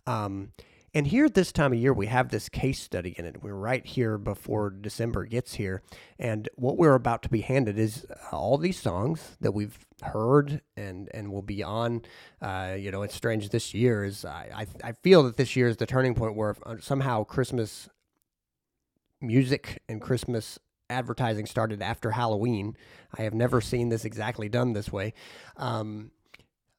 Um, and here at this time of year, we have this case study in it. We're right here before December gets here. And what we're about to be handed is all these songs that we've heard and, and will be on. Uh, you know, it's strange this year is I, I, I feel that this year is the turning point where uh, somehow Christmas music and Christmas advertising started after Halloween. I have never seen this exactly done this way. Um,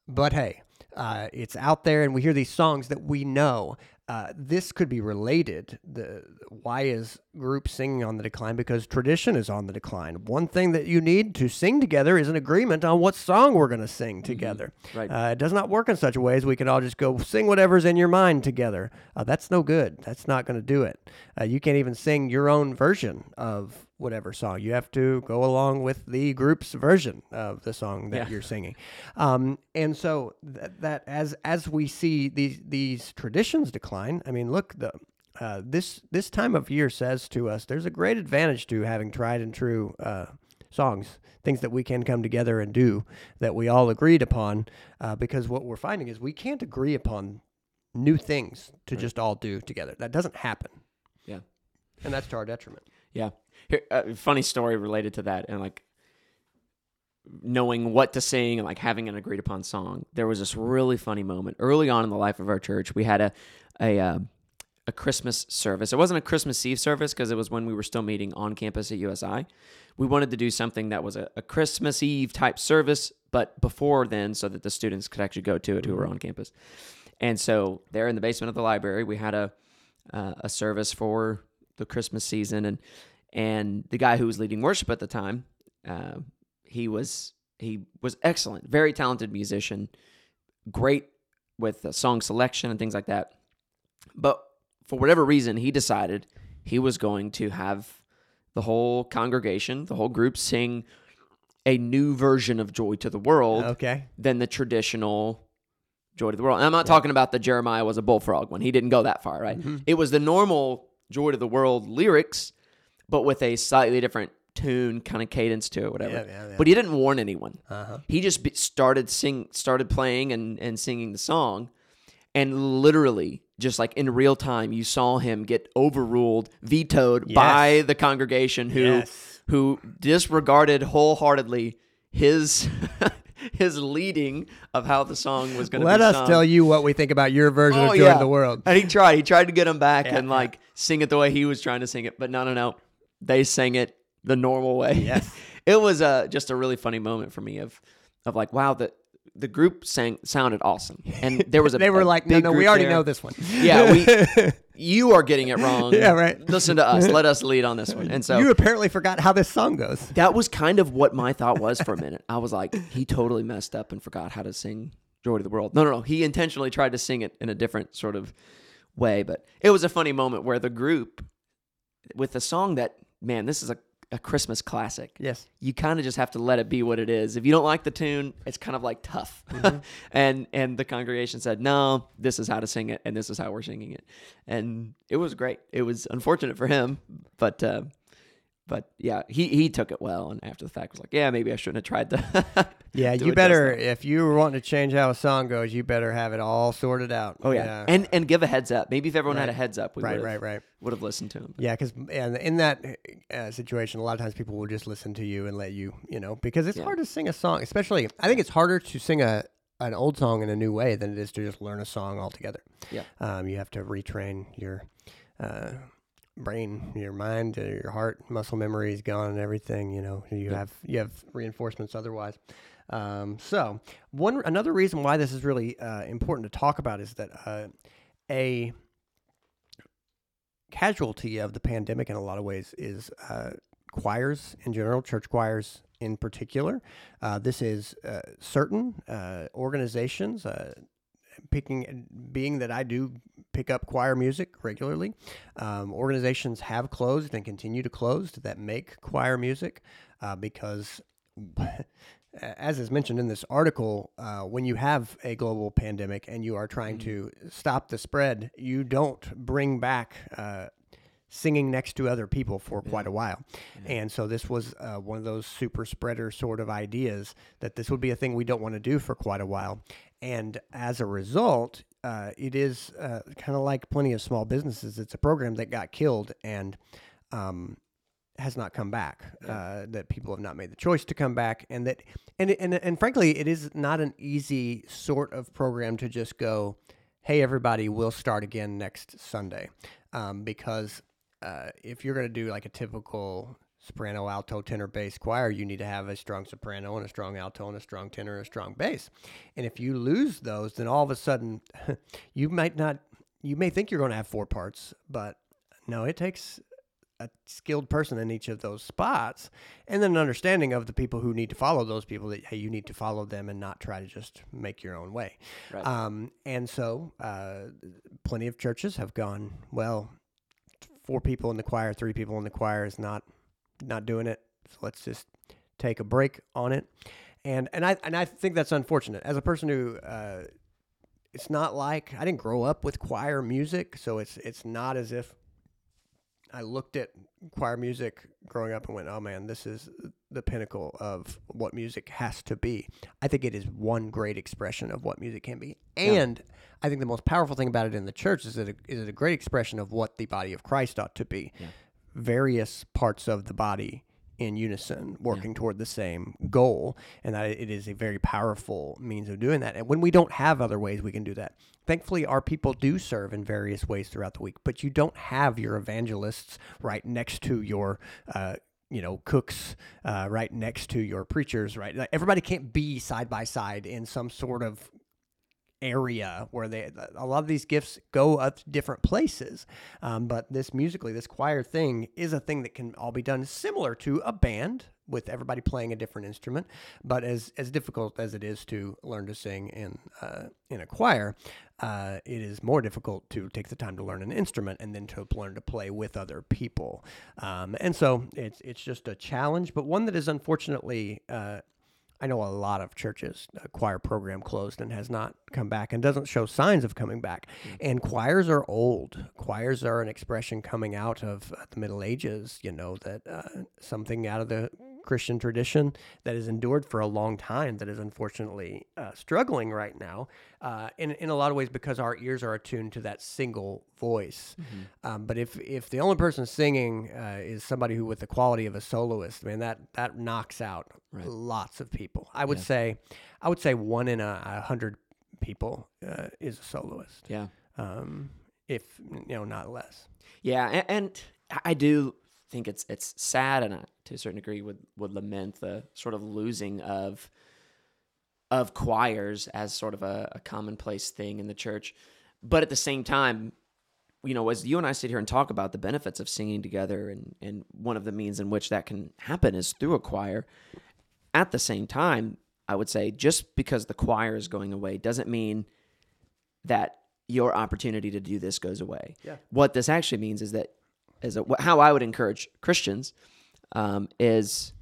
but hey, uh, it's out there, and we hear these songs that we know. Uh, this could be related. The why is group singing on the decline? Because tradition is on the decline. One thing that you need to sing together is an agreement on what song we're going to sing together. Right. Uh, it does not work in such a way as we can all just go sing whatever's in your mind together. Uh, that's no good. That's not going to do it. Uh, you can't even sing your own version of whatever song. You have to go along with the group's version of the song that Yeah. you're singing. Um, and so that, that as as we see these these traditions decline, I mean, look the. Uh, this this time of year says to us there's a great advantage to having tried and true uh, songs, things that we can come together and do that we all agreed upon. Uh, because what we're finding is we can't agree upon new things to just all do together. That doesn't happen, Yeah. and that's to our detriment. Yeah. Uh, funny story related to that, and like knowing what to sing and like having an agreed upon song. There was this really funny moment early on in the life of our church. We had a a uh, a Christmas service. It wasn't a Christmas Eve service because it was when we were still meeting on campus at USI. We wanted to do something that was a, a Christmas Eve type service, but before then, so that the students could actually go to it who were on campus. And so there in the basement of the library, we had a uh, a service for the Christmas season, and and the guy who was leading worship at the time, uh, he was he was excellent, very talented musician, great with uh, song selection and things like that. But for whatever reason, he decided he was going to have the whole congregation, the whole group, sing a new version of "Joy to the World" Okay. than the traditional Joy to the World. And I'm not talking about the Jeremiah was a bullfrog one. He didn't go that far, right? Mm-hmm. It was the normal Joy to the World lyrics, but with a slightly different tune, kind of cadence to it, whatever. Yeah, yeah, yeah. But he didn't warn anyone. Uh-huh. He just be- started sing, started playing and and singing the song, and literally, just like in real time, you saw him get overruled, vetoed Yes. by the congregation who Yes. who disregarded wholeheartedly his [laughs] his leading of how the song was going to be. Let us sung. tell you what we think about your version Oh, of Joy yeah. the World. And he tried. He tried to get him back Yeah, and yeah. like sing it the way he was trying to sing it, but no, no, no. They sang it the normal way. Yes. [laughs] it was uh, just a really funny moment for me of of like, wow, the the group sang sounded awesome, and [laughs] there was a they were a like, no, no, we already there. know this one. Yeah, we [laughs] you are getting it wrong. Yeah, right. Listen to us. Let us lead on this one. And so you apparently forgot how this song goes. that was kind of what my thought was for a minute. I was like, he totally messed up and forgot how to sing Joy to the World. No, no, no. He intentionally tried to sing it in a different sort of way, but it was a funny moment where the group, with a song that, man, this is a, a Christmas classic. Yes. You kind of just have to let it be what it is. If you don't like the tune, it's kind of like tough. [laughs] and and the congregation said, "No, this is how to sing it, and this is how we're singing it." And it was great. It was unfortunate for him, but uh, but yeah, he he took it well, and after the fact was like, yeah, maybe I shouldn't have tried to. [laughs] Yeah, you better if you were wanting to change how a song goes, you better have it all sorted out. Oh yeah. and and give a heads up. Maybe if everyone had a heads up, we right, would right, right. would have listened to him. Yeah, because and in that uh, situation, a lot of times people will just listen to you and let you, you know, because it's Yeah. hard to sing a song. Especially, I think it's harder to sing a an old song in a new way than it is to just learn a song altogether. Yeah. um, you have to retrain your uh, brain, your mind, uh, your heart, muscle memory is gone, and everything. You know, you Yeah. have you have reinforcements otherwise. Um, so one another reason why this is really uh, important to talk about is that uh, a casualty of the pandemic in a lot of ways is uh, choirs in general, church choirs in particular. Uh, this is uh, certain uh, organizations. Uh, picking being that I do pick up choir music regularly, um, organizations have closed and continue to close that make choir music uh, because. [laughs] As is mentioned in this article, uh, when you have a global pandemic and you are trying to stop the spread, you don't bring back uh, singing next to other people for quite a while. And so this was uh, one of those super spreader sort of ideas that this would be a thing we don't want to do for quite a while. And as a result, uh, it is uh, kind of like plenty of small businesses. It's a program that got killed and um, has not come back. Uh, that people have not made the choice to come back, and that and and and frankly, it is not an easy sort of program to just go, "Hey, everybody, we'll start again next Sunday," um, because uh, if you're going to do like a typical soprano, alto, tenor, bass choir, you need to have a strong soprano and a strong alto and a strong tenor and a strong bass. And if you lose those, then all of a sudden [laughs] you might not you may think you're going to have four parts, but no, it takes a skilled person in each of those spots and then an understanding of the people who need to follow those people that hey you need to follow them and not try to just make your own way Right. um, and so uh, plenty of churches have gone well four people in the choir three people in the choir is not not doing it so let's just take a break on it and and i and i think that's unfortunate as a person who uh, it's not like I didn't grow up with choir music, so it's it's not as if I looked at choir music growing up and went, "Oh man, this is the pinnacle of what music has to be." I think it is one great expression of what music can be, Yeah. and I think the most powerful thing about it in the church is that it is it a great expression of what the body of Christ ought to be. Yeah. Various parts of the body in unison, working toward the same goal, and that it is a very powerful means of doing that. And when we don't have other ways we can do that, thankfully, our people do serve in various ways throughout the week. But you don't have your evangelists right next to your. Uh, you know, cooks uh, right next to your preachers, right? Like, everybody can't be side by side in some sort of area where they a lot of these gifts go up to different places. Um, but this musically this choir thing is a thing that can all be done similar to a band with everybody playing a different instrument but as as difficult as it is to learn to sing in uh, in a choir uh, it is more difficult to take the time to learn an instrument and then to learn to play with other people. Um, and so it's it's just a challenge but one that is unfortunately uh, I know a lot of churches, a choir program closed and has not come back and doesn't show signs of coming back. And choirs are old. Choirs are an expression coming out of uh, the Middle Ages, you know, that uh, something out of the Christian tradition that has endured for a long time that is unfortunately uh, struggling right now uh, in, in a lot of ways because our ears are attuned to that single voice. Um, but if, if the only person singing uh, is somebody who with the quality of a soloist, man, that, that knocks out Right. lots of people. I would Yeah. say, I would say one in a, a hundred people uh, is a soloist, Yeah. um, if you know not less. Yeah, and, and I do think it's it's sad, and I, to a certain degree, would would lament the sort of losing of of choirs as sort of a, a commonplace thing in the church. But at the same time, you know, as you and I sit here and talk about the benefits of singing together, and and one of the means in which that can happen is through a choir. At the same time, I would say just because the choir is going away doesn't mean that your opportunity to do this goes away. Yeah. What this actually means is that is a, how I would encourage Christians um, is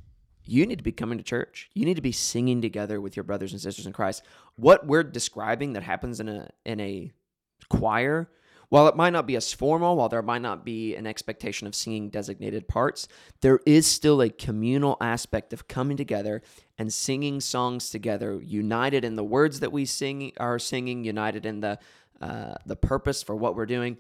you need to be coming to church. You need to be singing together with your brothers and sisters in Christ. What we're describing that happens in a in a choir, while it might not be as formal, while there might not be an expectation of singing designated parts, there is still a communal aspect of coming together and singing songs together, united in the words that we sing are singing, united in the uh, the purpose for what we're doing,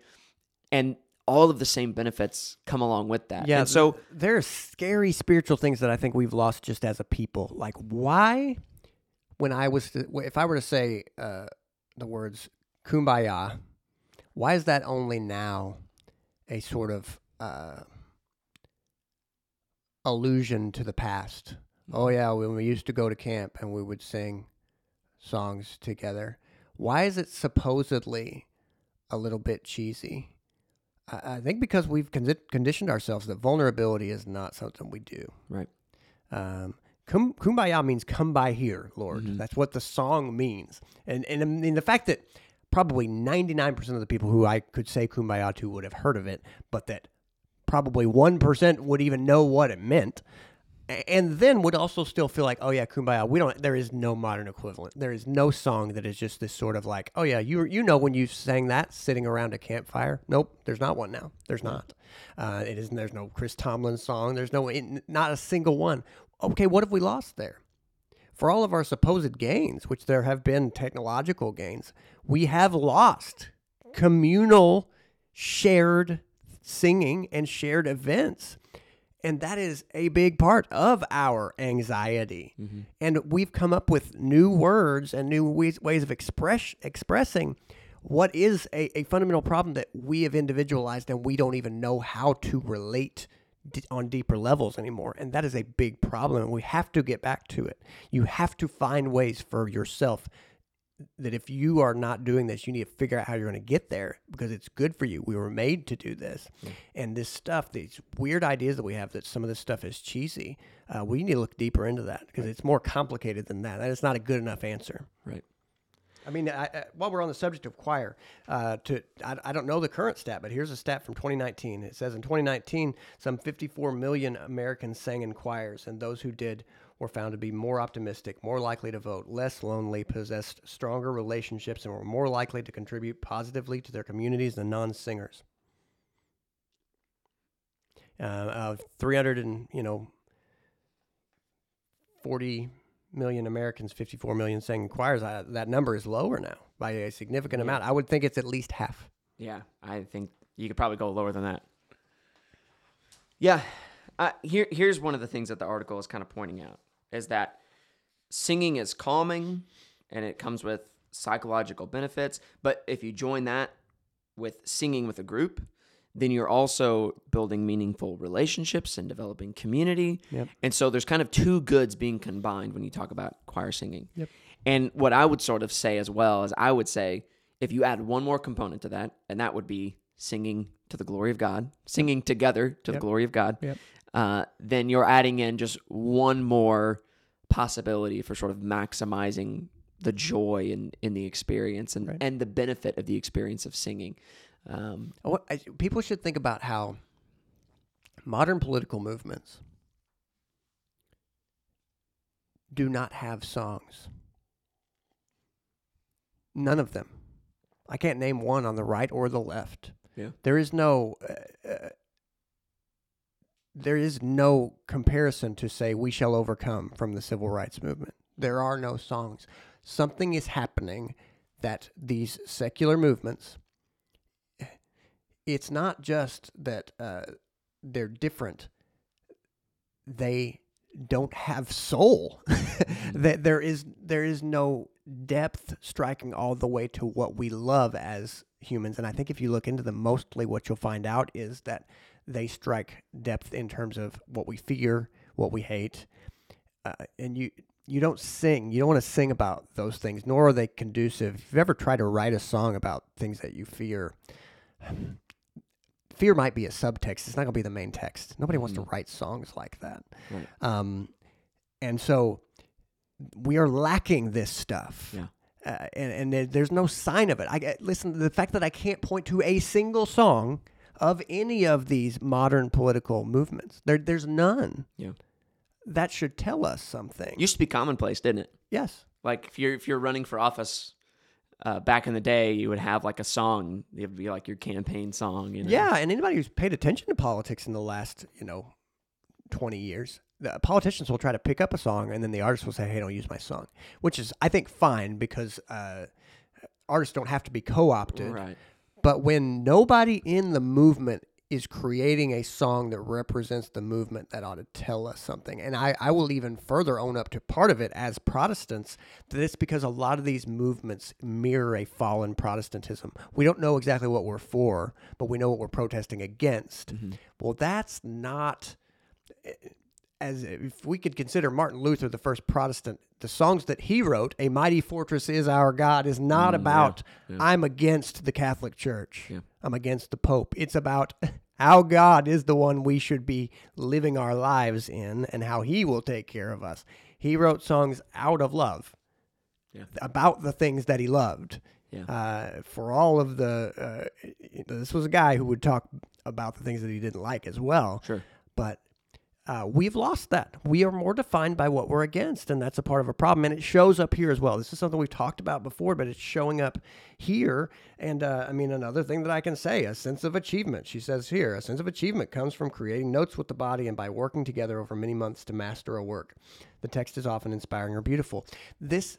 and all of the same benefits come along with that. Yeah. and so there are scary spiritual things that I think we've lost just as a people. Like why, when I was, to, if I were to say uh, the words "kumbaya," why is that only now a sort of uh, allusion to the past? Oh yeah, when we used to go to camp and we would sing songs together. Why is it supposedly a little bit cheesy? I, I think because we've con- conditioned ourselves that vulnerability is not something we do. Right. Um, kum- kumbaya means come by here, Lord. Mhm. That's what the song means. And, and I mean, the fact that probably 99% of the people who I could say kumbaya to would have heard of it, but that probably 1% would even know what it meant. And then would also still feel like, oh yeah, kumbaya. We don't. There is no modern equivalent. There is no song that is just this sort of like, oh yeah, you you know when you sang that sitting around a campfire. Nope, there's not one now. There's not. Uh, it isn't. There's no Chris Tomlin song. There's no not a single one. Okay, what have we lost there? For all of our supposed gains, which there have been technological gains, we have lost communal, shared singing and shared events. And that is a big part of our anxiety. Mhm. And we've come up with new words and new ways, ways of express, expressing what is a, a fundamental problem that we have individualized and we don't even know how to relate d- on deeper levels anymore. And that is a big problem. And we have to get back to it. You have to find ways for yourself that if you are not doing this, you need to figure out how you're going to get there because it's good for you. We were made to do this, and this stuff, these weird ideas that we have that some of this stuff is cheesy. Uh, we need to look deeper into that because it's more complicated than that. That is not a good enough answer. Right. I mean, I, I, while we're on the subject of choir, uh, to I, I don't know the current stat, but here's a stat from 2019. It says in 2019, some 54 million Americans sang in choirs, and those who did were found to be more optimistic, more likely to vote, less lonely, possessed stronger relationships, and were more likely to contribute positively to their communities than non-singers. Uh, uh, 300 and you know 40 million Americans, 54 million sang in choirs. I, that number is lower now by a significant amount. I would think it's at least half. Yeah, I think you could probably go lower than that. Yeah, uh, here here's one of the things that the article is kind of pointing out is that singing is calming and it comes with psychological benefits. But if you join that with singing with a group, then you're also building meaningful relationships and developing community. Yep. And so there's kind of two goods being combined when you talk about choir singing. Yep. And what I would sort of say as well is I would say if you add one more component to that, and that would be singing to the glory of God, singing together to the glory of God, Yep. Uh, then you're adding in just one more possibility for sort of maximizing the joy in, in the experience and, Right. and the benefit of the experience of singing. Um, I I- people should think about how modern political movements do not have songs. None of them. I can't name one on the right or the left. Yeah. There is no. Uh, uh, there is no comparison to say we shall overcome from the civil rights movement. There are no songs. Something is happening that these secular movements it's not just that uh, they're different; they don't have soul. [laughs] that there is there is no depth striking all the way to what we love as humans. And I think if you look into them, mostly what you'll find out is that they strike depth in terms of what we fear, what we hate, uh, and you. You don't sing. You don't want to sing about those things, nor are they conducive. If you've ever tried to write a song about things that you fear, [sighs] fear might be a subtext. It's not going to be the main text. Nobody wants to write songs like that. Right. Um, and so we are lacking this stuff. Yeah. Uh, and and there's no sign of it. I get- listen. The fact that I can't point to a single song of any of these modern political movements, there there's none. Yeah. That should tell us something. used to be commonplace, didn't it? yes. Like if you're if you're running for office uh, back in the day, you would have like a song. It would be like your campaign song. You know? Yeah, and anybody who's paid attention to politics in the last, you know, 20 years, the politicians will try to pick up a song and then the artist will say, hey, don't use my song, which is, I think, fine because uh, artists don't have to be co opted. Right. But when nobody in the movement is creating a song that represents the movement, that ought to tell us something. And I, I will even further own up to part of it as Protestants that it's because a lot of these movements mirror a fallen Protestantism. We don't know exactly what we're for, but we know what we're protesting against. Mm-hmm. Well, that's not as if we could consider Martin Luther the first Protestant, the songs that he wrote, "A Mighty Fortress Is Our God," is not about I'm against the Catholic Church. Yeah. I'm against the Pope. It's about [laughs] how God is the one we should be living our lives in and how He will take care of us. He wrote songs out of love Yeah. about the things that He loved. Yeah. Uh, for all of the, uh, this was a guy who would talk about the things that he didn't like as well Sure. but uh, we've lost that. We are more defined by what we're against, and that's a part of a problem. And it shows up here as well. This is something we've talked about before, but it's showing up here. And uh, I mean, another thing that I can say a sense of achievement. She says here a sense of achievement comes from creating notes with the body and by working together over many months to master a work. The text is often inspiring or beautiful. This,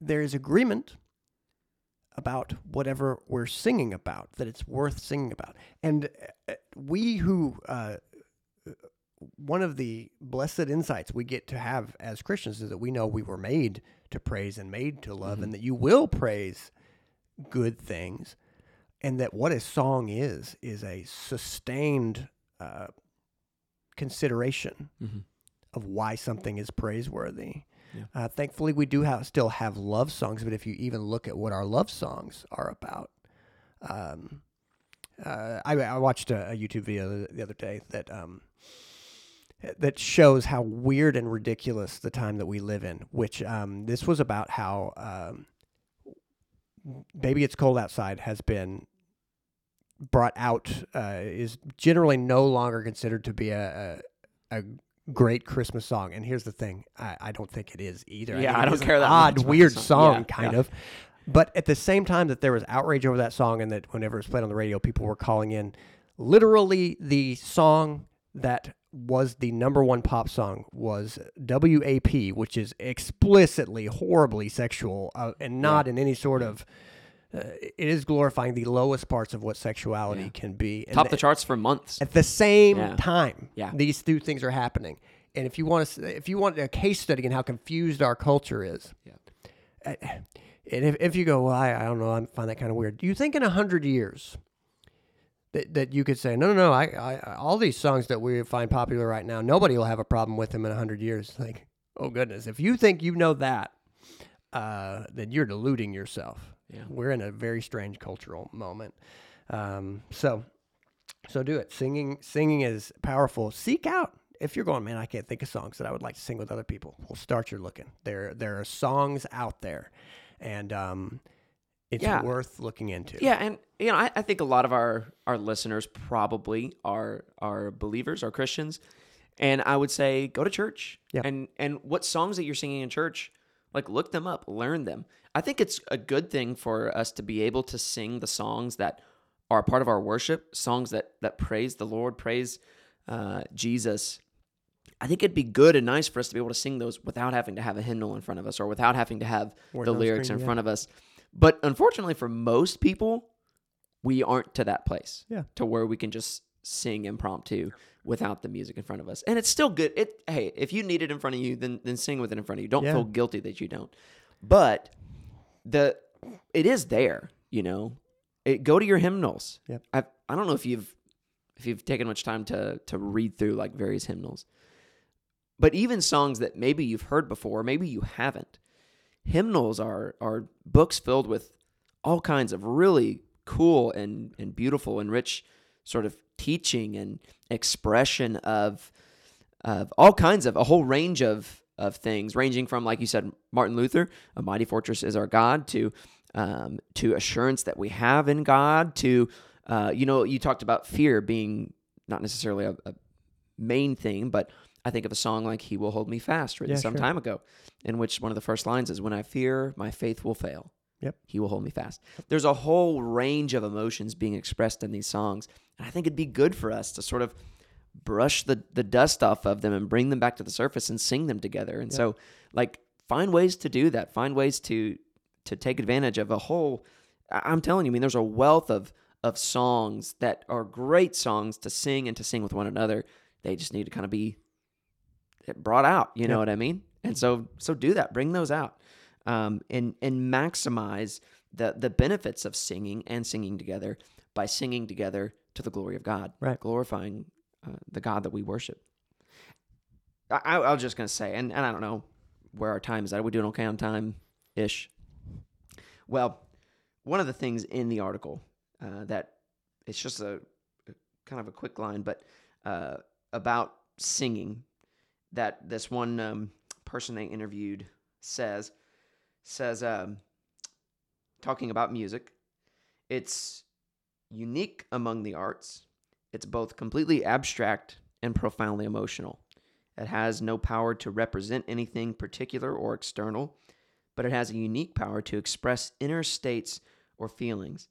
there is agreement about whatever we're singing about, that it's worth singing about. And uh, we who, uh, one of the blessed insights we get to have as Christians is that we know we were made to praise and made to love, and that you will praise good things, and that what a song is, is a sustained uh, consideration Mhm. of why something is praiseworthy. Uh, thankfully, we do have still have love songs, but if you even look at what our love songs are about, um, uh, I, I watched a, a YouTube video the, the other day that um, that shows how weird and ridiculous the time that we live in. Which um, this was about how um, "Baby It's Cold Outside" has been brought out uh, is generally no longer considered to be a, a, a great Christmas song. And here's the thing: I, I don't think it is either. Yeah, think I don't care that odd, much about the weird song. song, Yeah, kind yeah. of. But at the same time that there was outrage over that song, and that whenever it was played on the radio, people were calling in literally the song that was the number one pop song was WAP, which is explicitly horribly sexual uh, and not in any sort of. Uh, it is glorifying the lowest parts of what sexuality Yeah. can be. And Top th- the charts for months. at the same Yeah. time Yeah. these two things are happening and if you want to if you want a case study in how confused our culture is Yeah. uh, and if, if you go well I, I don't know i find that kind of weird do you think in a hundred years that, that you could say no no no I, I all these songs that we find popular right now nobody will have a problem with them in a hundred years [laughs] like oh goodness if you think you know that uh, then you're deluding yourself Yeah. we're in a very strange cultural moment um, so so do it. Singing singing is powerful. Seek out if you're going, man, I can't think of songs that I would like to sing with other people. Well, start your looking. There there are songs out there, and um, it's Yeah. worth looking into. Yeah, and you know, I, I think a lot of our our listeners probably are are believers, are Christians, and I would say go to church. Yeah. And and what songs that you're singing in church, like look them up, learn them. I think it's a good thing for us to be able to sing the songs that are part of our worship, songs that that praise the Lord, praise uh, Jesus. I think it'd be good and nice for us to be able to sing those without having to have a hymnal in front of us or without having to have Words the lyrics screen, in yeah. front of us. But unfortunately, for most people, we aren't to that place. Yeah. To where we can just sing impromptu without the music in front of us. And it's still good. It hey, if you need it in front of you, then then sing with it in front of you. Don't Yeah. feel guilty that you don't. But the it is there, you know. It, go to your hymnals. Yep. I I don't know if you've if you've taken much time to to read through like various hymnals. But even songs that maybe you've heard before, maybe you haven't. Hymnals are are books filled with all kinds of really cool and and beautiful and rich sort of teaching and expression of of all kinds of a whole range of of things, ranging from like you said, Martin Luther, "A mighty fortress is our God," to um, to assurance that we have in God, to uh, you know, you talked about fear being not necessarily a, a main thing, but I think of a song like "He Will Hold Me Fast," written Yeah, some sure. time ago, in which one of the first lines is, "When I fear, my faith will fail." Yep. He will hold me fast. There's a whole range of emotions being expressed in these songs, and I think it'd be good for us to sort of brush the the dust off of them and bring them back to the surface and sing them together. And so, like, find ways to do that. Find ways to to take advantage of a whole. I'm telling you, I mean, there's a wealth of of songs that are great songs to sing and to sing with one another. They just need to kind of be brought out. You know Yeah. what I mean? And so so do that. Bring those out, um, and and maximize the the benefits of singing and singing together by singing together to the glory of God, Right. glorifying uh, the God that we worship. I, I, was just gonna say, and, and I don't know where our time is at. Are we doing okay on time ish? Well, one of the things in the article uh, that it's just a, a kind of a quick line, but uh, about singing that this one um, person they interviewed says says um, talking about music. It's unique among the arts. It's both completely abstract and profoundly emotional. It has no power to represent anything particular or external, but it has a unique power to express inner states or feelings.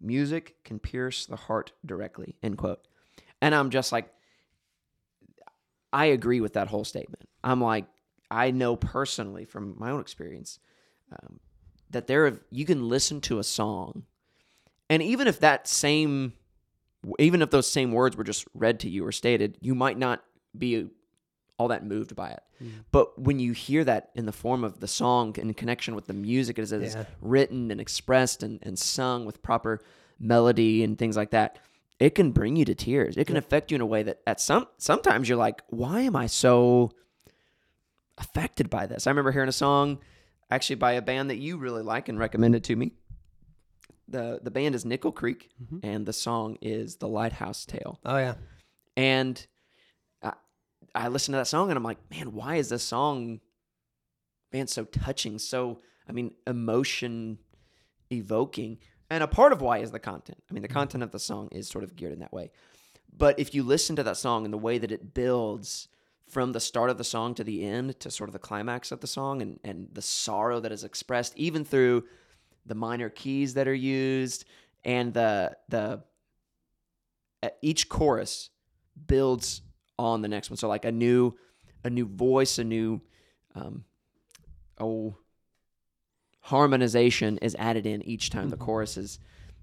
Music can pierce the heart directly. End quote. And I'm just like, I agree with that whole statement. I'm like, I know personally from my own experience um, that there have, you can listen to a song, and even if that same, even if those same words were just read to you or stated, you might not be all that moved by it. But when you hear that in the form of the song in connection with the music as it's Yeah. written and expressed and, and sung with proper melody and things like that, it can bring you to tears. It can affect you in a way that at some sometimes you're like, why am I so affected by this. I remember hearing a song actually by a band that you really like and recommended to me. The the band is Nickel Creek mm-hmm. and the song is The Lighthouse Tale. Oh yeah. And I, I listened to that song and I'm like, man, why is this song, man, so touching? So, I mean, emotion evoking. And a part of why is the content. I mean, the content of the song is sort of geared in that way. But if you listen to that song and the way that it builds from the start of the song to the end to sort of the climax of the song and, and the sorrow that is expressed, even through the minor keys that are used and the the each chorus builds on the next one. So like a new a new voice, a new um oh harmonization is added in each time the chorus is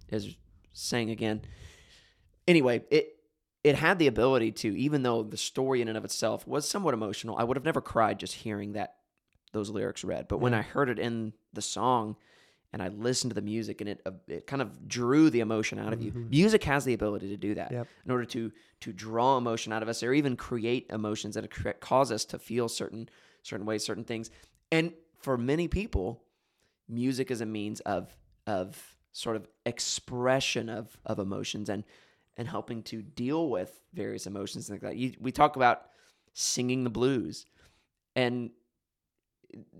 is sang again. Anyway, it it had the ability to, even though the story in and of itself was somewhat emotional, I would have never cried just hearing that those lyrics read. But when I heard it in the song and I listened to the music and it uh, it kind of drew the emotion out of you. Music has the ability to do that Yep. in order to to draw emotion out of us or even create emotions that cause us to feel certain certain ways, certain things. And for many people, music is a means of of sort of expression of of emotions and and helping to deal with various emotions and like that. You, we talk about singing the blues, and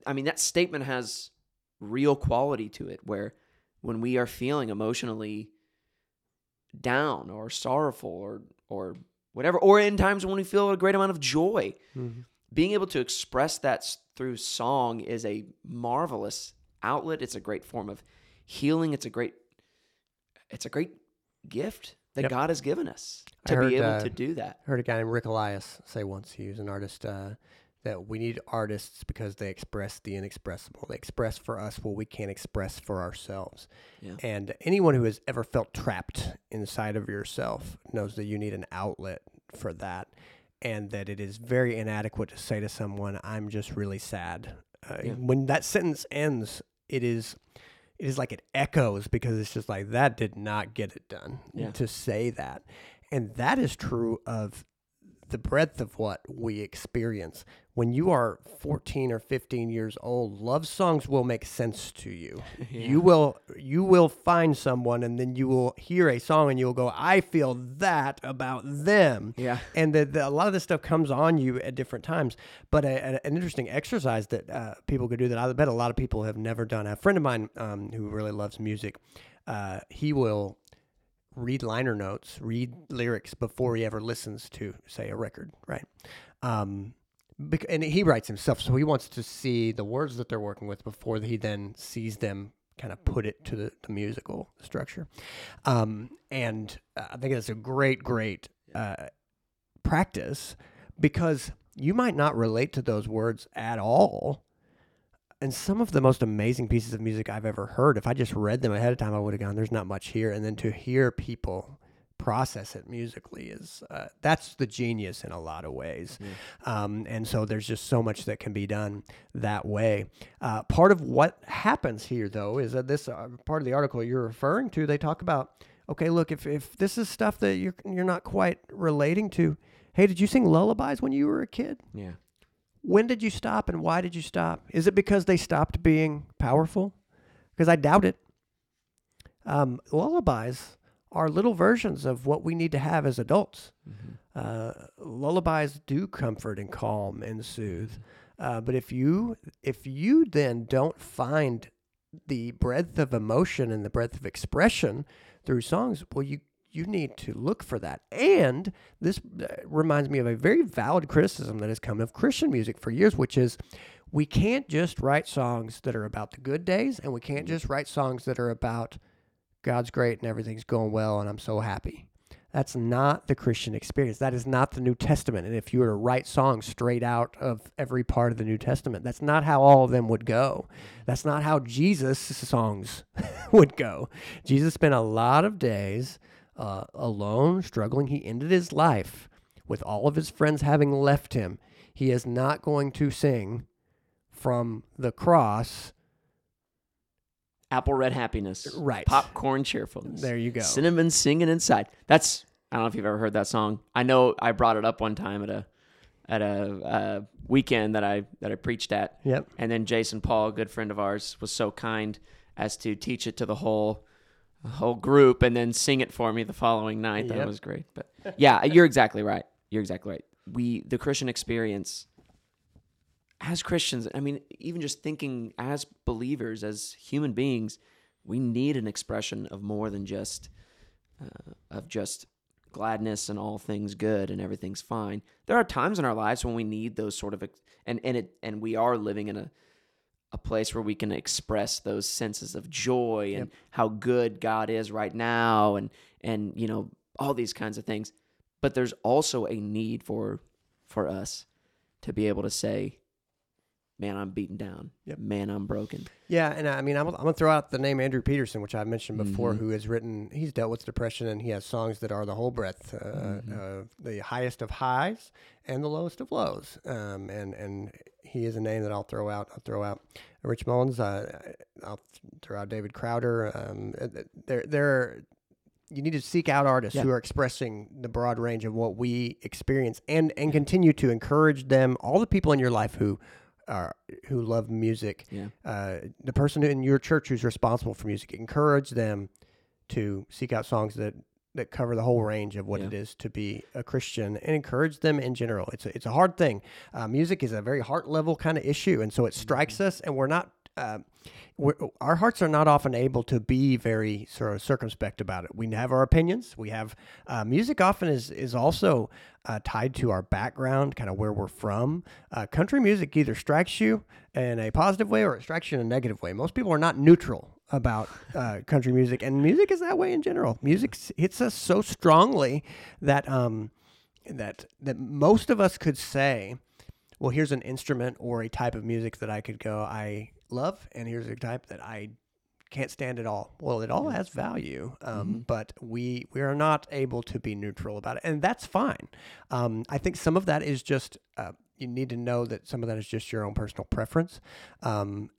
I mean that statement has real quality to it. Where when we are feeling emotionally down or sorrowful or or whatever, or in times when we feel a great amount of joy, mm-hmm. being able to express that through song is a marvelous outlet. It's a great form of healing. It's a great it's a great gift that Yep. God has given us to be able uh, to do that. I heard a guy named Rick Elias say once, he was an artist, uh, that we need artists because they express the inexpressible. They express for us what we can't express for ourselves. Yeah. And anyone who has ever felt trapped inside of yourself knows that you need an outlet for that. And that it is very inadequate to say to someone, I'm just really sad. Uh, Yeah. When that sentence ends, it is. It is like it echoes because it's just like that did not get it done Yeah. to say that. And that is true of the breadth of what we experience. When you are 14 or 15 years old, love songs will make sense to you. [laughs] You will you will find someone and then you will hear a song and you'll go, "I feel that about them." Yeah. And the, the, a lot of this stuff comes on you at different times. But a, a- an interesting exercise that uh, people could do that I bet a lot of people have never done. A friend of mine um, who really loves music, uh, he will read liner notes, read lyrics before he ever listens to, say, a record, right? Um, and he writes himself, so he wants to see the words that they're working with before he then sees them kind of put it to the, the musical structure. Um, and uh, I think that's a great, great uh, practice because you might not relate to those words at all. And some of the most amazing pieces of music I've ever heard, if I just read them ahead of time, I would have gone, there's not much here. And then to hear people process it musically is uh, that's the genius in a lot of ways. Um, and so there's just so much that can be done that way. Uh, part of what happens here, though, is that this uh, part of the article you're referring to, they talk about, okay, look, if, if this is stuff that you're, you're not quite relating to, hey, did you sing lullabies when you were a kid? Yeah. When did you stop and why did you stop? Is it because they stopped being powerful? Because I doubt it. Um, lullabies are little versions of what we need to have as adults. Uh, lullabies do comfort and calm and soothe. Uh, but if you if you then don't find the breadth of emotion and the breadth of expression through songs, well, you you need to look for that. And this uh, reminds me of a very valid criticism that has come of Christian music for years, which is we can't just write songs that are about the good days, and we can't just write songs that are about God's great and everything's going well and I'm so happy. That's not the Christian experience. That is not the New Testament. And if you were to write songs straight out of every part of the New Testament, that's not how all of them would go. That's not how Jesus' songs [laughs] would go. Jesus spent a lot of days uh, alone, struggling. He ended his life with all of his friends having left him. He is not going to sing from the cross. Apple red happiness. Right. Popcorn cheerfulness. There you go. Cinnamon singing inside. That's I don't know if you've ever heard that song. I know I brought it up one time at a at a, a weekend that I that I preached at. Yep. And then Jason Paul, a good friend of ours, was so kind as to teach it to the whole whole group and then sing it for me the following night. That was great. But yeah, you're exactly right. You're exactly right. We the Christian experience as Christians, I mean, even just thinking as believers, as human beings, we need an expression of more than just uh, of just gladness and all things good and everything's fine. There are times in our lives when we need those sort of ex- and and it and we are living in a a place where we can express those senses of joy and how good God is right now and and you know all these kinds of things. But there's also a need for for us to be able to say, "Man, I'm beaten down. Yep. Man, I'm broken." Yeah, and I mean, I'm, I'm gonna throw out the name Andrew Peterson, which I mentioned before, Mhm. who has written. He's dealt with depression, and he has songs that are the whole breadth, uh, Mhm. uh, the highest of highs and the lowest of lows. Um, and and he is a name that I'll throw out. I'll throw out Rich Mullins. Uh, I'll throw out David Crowder. Um, uh, there there. You need to seek out artists Yeah. who are expressing the broad range of what we experience, and and continue to encourage them. All the people in your life who are who love music Yeah. uh, the person in your church who's responsible for music, encourage them to seek out songs that, that cover the whole range of what Yeah. it is to be a Christian and encourage them in general. It's a, it's a hard thing. Uh, music is a very heart level kind of issue. And so it strikes us, and we're not. Uh, our hearts are not often able to be very sort of circumspect about it. We have our opinions. We have uh, music. Often is is also uh, tied to our background, kind of where we're from. Uh, country music either strikes you in a positive way or it strikes you in a negative way. Most people are not neutral about uh, country music, and music is that way in general. Music hits us so strongly that um, that that most of us could say, well, here's an instrument or a type of music that I could go, I love, and here's a type that I can't stand at all. Well, it all has value, um, but we we are not able to be neutral about it, and that's fine. Um, I think some of that is just uh, you need to know that some of that is just your own personal preference. Um,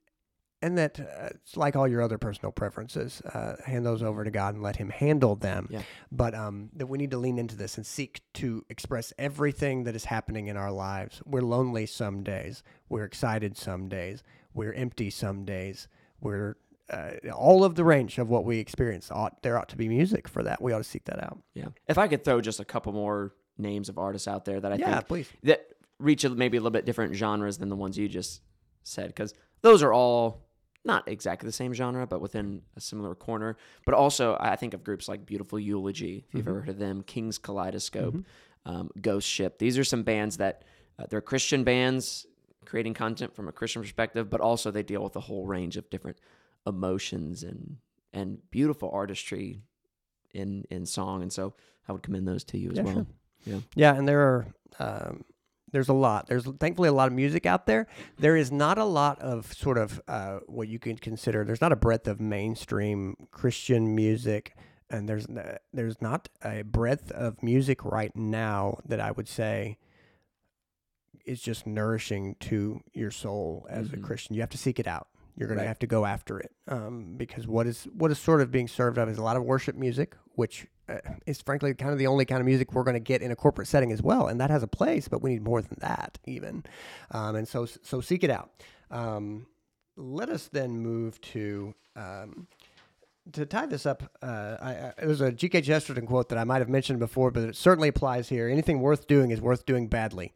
and that uh, it's like all your other personal preferences, uh, hand those over to God and let Him handle them. Yeah. But um, that we need to lean into this and seek to express everything that is happening in our lives. We're lonely some days. We're excited some days. We're empty some days. We're uh, all of the range of what we experience. Ought there ought to be music for that. We ought to seek that out. Yeah. If I could throw just a couple more names of artists out there that I yeah, think please. that reach a, maybe a little bit different genres than the ones you just said, because those are all not exactly the same genre, but within a similar corner. But also, I think of groups like Beautiful Eulogy, if you've ever heard of them, King's Kaleidoscope, um, Ghost Ship. These are some bands that uh, they're Christian bands creating content from a Christian perspective, but also they deal with a whole range of different emotions and and beautiful artistry in in song. And so, I would commend those to you as Yeah, well. sure. Yeah. Yeah, and there are um, there's a lot. There's thankfully a lot of music out there. There is not a lot of sort of uh, what you could consider. There's not a breadth of mainstream Christian music, and there's there's not a breadth of music right now that I would say is just nourishing to your soul as a Mhm. Christian. You have to seek it out. You're going Right. to have to go after it um, because what is what is sort of being served up is a lot of worship music, which uh, is frankly kind of the only kind of music we're going to get in a corporate setting as well, and that has a place, but we need more than that even. Um, and so so seek it out. Um, let us then move to. Um, to tie this up, uh, I, I, there's a G.K. Chesterton quote that I might have mentioned before, but it certainly applies here. Anything worth doing is worth doing badly.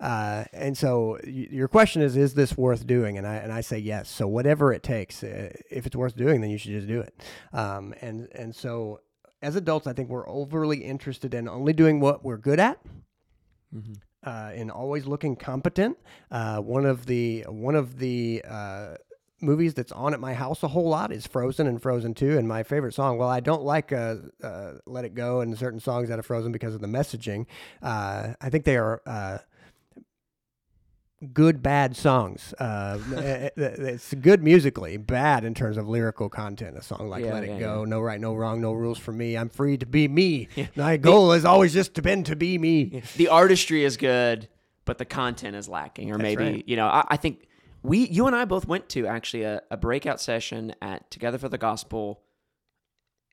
Uh, and so y- your question is, is this worth doing? And I, and I say yes. So whatever it takes, uh, if it's worth doing, then you should just do it. Um, and, and so as adults, I think we're overly interested in only doing what we're good at Mm-hmm. uh, in always looking competent. Uh, one of the one of the uh, movies that's on at my house a whole lot is Frozen and Frozen Two. And my favorite song, well, I don't like uh, uh, Let It Go and certain songs out of Frozen because of the messaging. Uh, I think they are. Uh, Good bad songs. Uh, [laughs] it- it- it's good musically, bad in terms of lyrical content. A song like Yeah, "Let It yeah, Go," "No Right, No Wrong, No Rules for Me." I'm free to be me. [laughs] Yeah. My goal has always just to been to be me. the artistry is good, but the content is lacking, or That's maybe right. you know. I, I think we, you and I, both went to actually a, a breakout session at Together for the Gospel,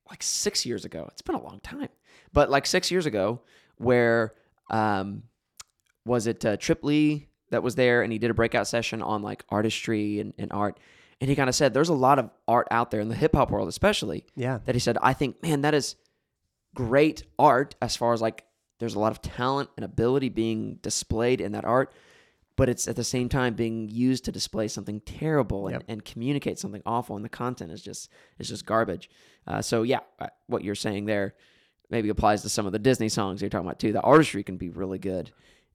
like six years ago. It's been a long time, but like six years ago, where um, was it uh, Trip Lee that was there, and he did a breakout session on like artistry and, and art, and he kind of said there's a lot of art out there in the hip hop world, especially Yeah. that he said I think man that is great art as far as like there's a lot of talent and ability being displayed in that art but it's at the same time being used to display something terrible and, Yep. and communicate something awful and the content is just is just garbage uh, so yeah uh, what you're saying there maybe applies to some of the disney songs you're talking about too the artistry can be really good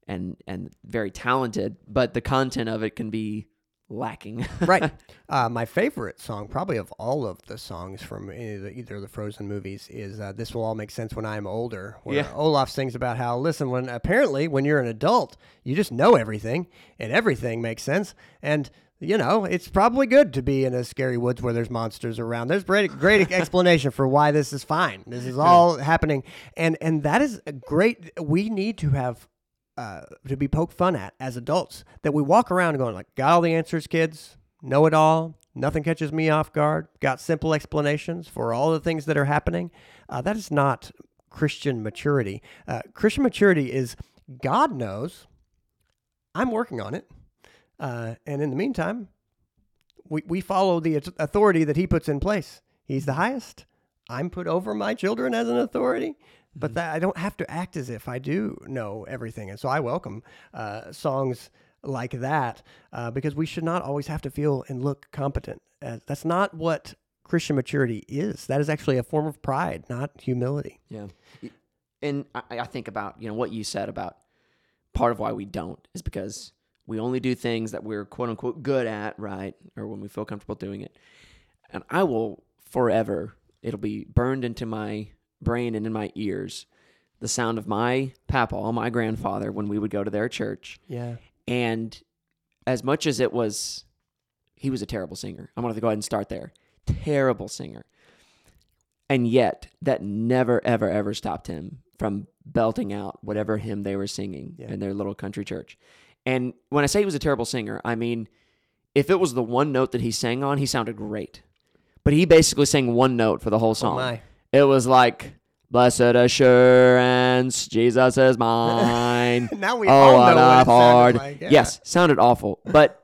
and and very talented but the content of it can be lacking right. [laughs] Uh, my favorite song, probably of all of the songs from either, either of the Frozen movies, is uh, "This Will All Make Sense When I'm Older." Where Yeah. Olaf sings about how, listen, when apparently when you're an adult, you just know everything, and everything makes sense, and you know it's probably good to be in a scary woods where there's monsters around. There's great, great [laughs] explanation for why this is fine. This is all happening, and and that is a great. We need to have uh, to be poked fun at as adults that we walk around going like, got all the answers, kids, know it all, nothing catches me off guard, got simple explanations for all the things that are happening. Uh, that is not Christian maturity. Uh, Christian maturity is God knows, I'm working on it, uh, and in the meantime, we we follow the authority that He puts in place. He's the highest. I'm put over my children as an authority but that I don't have to act as if I do know everything. And so I welcome uh, songs like that uh, because we should not always have to feel and look competent. Uh, that's not what Christian maturity is. That is actually a form of pride, not humility. Yeah. And I, I think about, you know, what you said about part of why we don't is because we only do things that we're quote unquote good at, right? Or when we feel comfortable doing it. And I will forever, it'll be burned into my brain and in my ears the sound of my papa, my grandfather, when we would go to their church. Yeah. And as much as it was, he was a terrible singer. I'm going to go ahead and start there. Terrible singer. And yet, that never, ever, ever stopped him from belting out whatever hymn they were singing Yeah. in their little country church. And when I say he was a terrible singer, I mean, if it was the one note that he sang on, he sounded great. But he basically sang one note for the whole Oh song. my. It was like, Blessed assurance, Jesus is mine. [laughs] now we oh, all know what hard. like. Yeah. Yes, sounded awful. But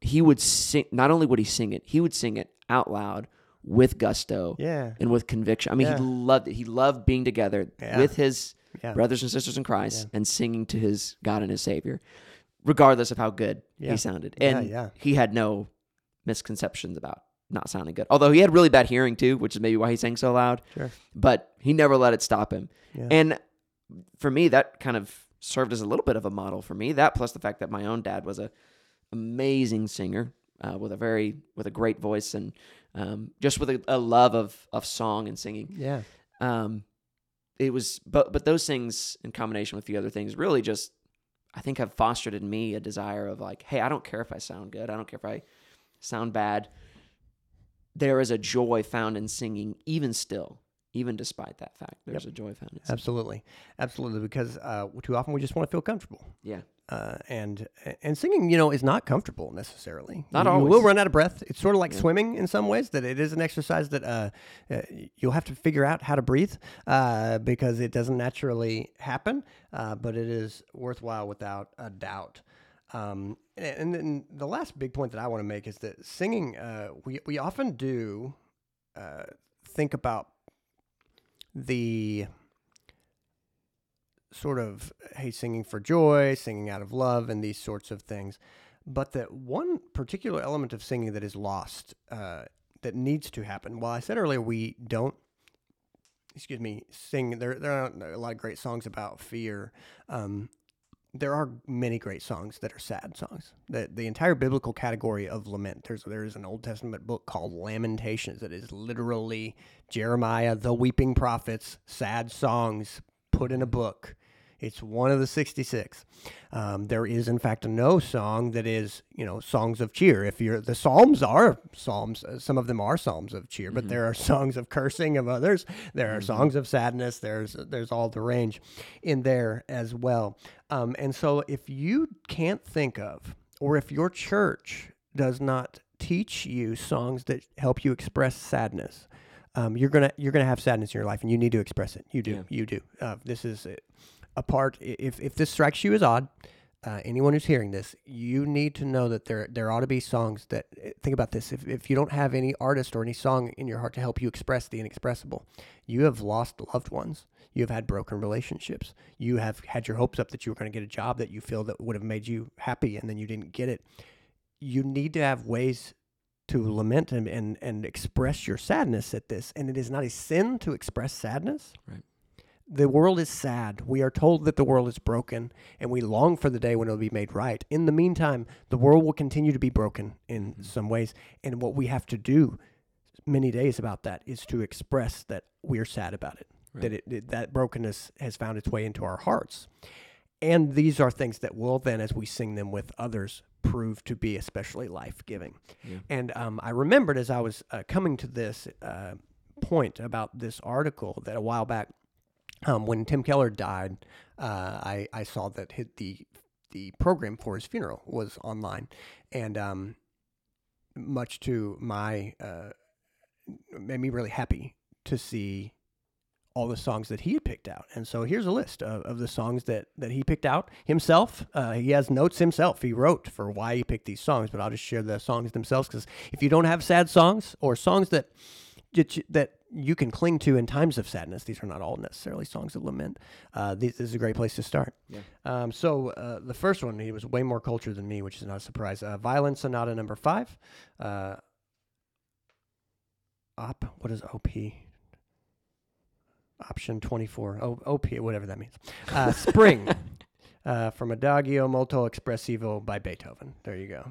he would sing. Not only would he sing it, he would sing it out loud with gusto Yeah. and with conviction. I mean, Yeah. he loved it. He loved being together Yeah. with his brothers and sisters in Christ and singing to his God and his Savior, regardless of how good he sounded. And he had no misconceptions about not sounding good. Although he had really bad hearing too, which is maybe why he sang so loud. Sure. But he never let it stop him. Yeah. And for me, that kind of served as a little bit of a model for me. That plus the fact that my own dad was a amazing singer uh, with a very with a great voice and um, just with a, a love of of song and singing. Yeah. Um, it was, but but those things in combination with the other things really just I think have fostered in me a desire of like, hey, I don't care if I sound good. I don't care if I sound bad. There is a joy found in singing, even still, even despite that fact. There's a joy found in singing. Absolutely. Absolutely. Because uh, too often we just want to feel comfortable. Yeah. uh, and and singing, you know, is not comfortable necessarily. Not you, always. will run out of breath. It's sort of like swimming in some ways. That it is an exercise that uh, uh, you'll have to figure out how to breathe uh, because it doesn't naturally happen. Uh, but it is worthwhile without a doubt. Um, and, and then the last big point that I want to make is that singing, uh, we we often do uh, think about the sort of hey singing for joy singing out of love and these sorts of things. But that one particular element of singing that is lost uh, that needs to happen well i said earlier we don't excuse me sing there, there aren't a lot of great songs about fear um, there are many great songs that are sad songs. The the entire biblical category of lament. There's there is an Old Testament book called Lamentations that is literally Jeremiah, the weeping prophets, sad songs put in a book. It's one of the 66. Um, there is, in fact, no song that is, you know, songs of cheer. If you're, the Psalms are Psalms, uh, some of them are Psalms of cheer, but there are [laughs] songs of cursing of others. There are songs of sadness. There's, there's all the range in there as well. Um, and so if you can't think of, or if your church does not teach you songs that help you express sadness, um, you're gonna you're gonna have sadness in your life, and you need to express it. You do, Yeah. you do. Uh, this is a, a part. If if this strikes you as odd, uh, anyone who's hearing this, you need to know that there there ought to be songs that uh, think about this. If if you don't have any artist or any song in your heart to help you express the inexpressible, you have lost loved ones. You have had broken relationships. You have had your hopes up that you were going to get a job that you feel that would have made you happy, and then you didn't get it. You need to have ways to lament and, and, and express your sadness at this. And it is not a sin to express sadness. Right. The world is sad. We are told that the world is broken, and we long for the day when it'll be made right. In the meantime, the world will continue to be broken in some ways. And what we have to do many days about that is to express that we're sad about it, that it, it that brokenness has found its way into our hearts. And these are things that will then, as we sing them with others, prove to be especially life giving. Yeah. And um, I remembered as I was uh, coming to this uh, point about this article that a while back, um, when Tim Keller died, uh, I, I saw that the the program for his funeral was online, and um, much to my uh, made me really happy to see all the songs that he had picked out. And so here's a list of, of the songs that, that he picked out himself. Uh, he has notes himself. He wrote for why he picked these songs, but I'll just share the songs themselves because if you don't have sad songs or songs that that you, can cling to in times of sadness, these are not all necessarily songs of lament. Uh, this, this is a great place to start. Yeah. Um, so uh, the first one, he was way more cultured than me, which is not a surprise. Uh, Violin Sonata number five. Uh, op, what is OP? Option 24. O, OP, whatever that means. Uh, Spring [laughs] uh, from Adagio Molto Espressivo by Beethoven. There you go.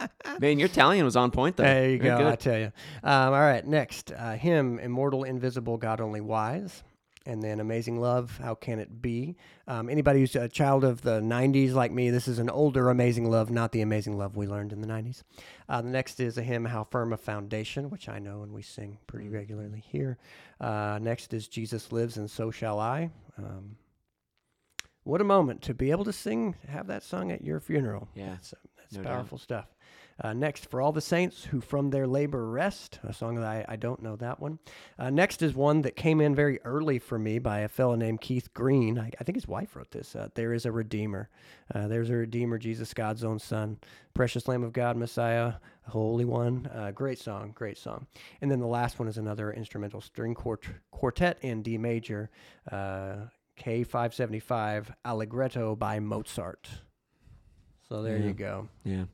[laughs] Man, your Italian was on point though. There you Very go. I good. tell you. Um, all right. Next, uh, hymn, immortal, invisible, God only wise. And then Amazing Love, How Can It Be? Um, anybody who's a child of the 90s like me, this is an older Amazing Love, not the Amazing Love we learned in the 90s. Uh, the next is a hymn, How Firm a Foundation, which I know and we sing pretty regularly here. Uh, next is Jesus Lives and So Shall I. Um, what a moment to be able to sing, have that sung at your funeral. Yeah, That's, uh, that's no doubt. powerful stuff. Uh, next, for all the saints who from their labor rest, a song that I, I don't know that one. Uh, next is one that came in very early for me by a fellow named Keith Green. I, I think his wife wrote this. Uh, there is a Redeemer. Uh, there's a Redeemer, Jesus, God's own Son, precious Lamb of God, Messiah, Holy One. Uh, great song, great song. And then the last one is another instrumental string quart- quartet in D major, uh, K575, Allegretto by Mozart. So there Yeah. you go. Yeah.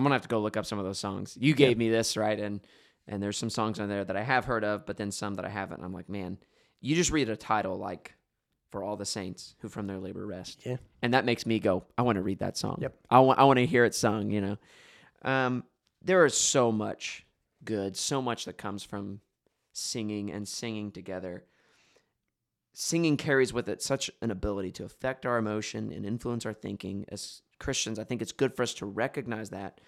I'm gonna have to go look up some of those songs. You gave me this right, and and there's some songs on there that I have heard of, but then some that I haven't. And I'm like, man, you just read a title like "For All the Saints Who From Their Labor Rest," Yeah. and that makes me go, I want to read that song. Yep. I want I want to hear it sung. You know, um, there is so much good, so much that comes from singing and singing together. Singing carries with it such an ability to affect our emotion and influence our thinking. As Christians, I think it's good for us to recognize that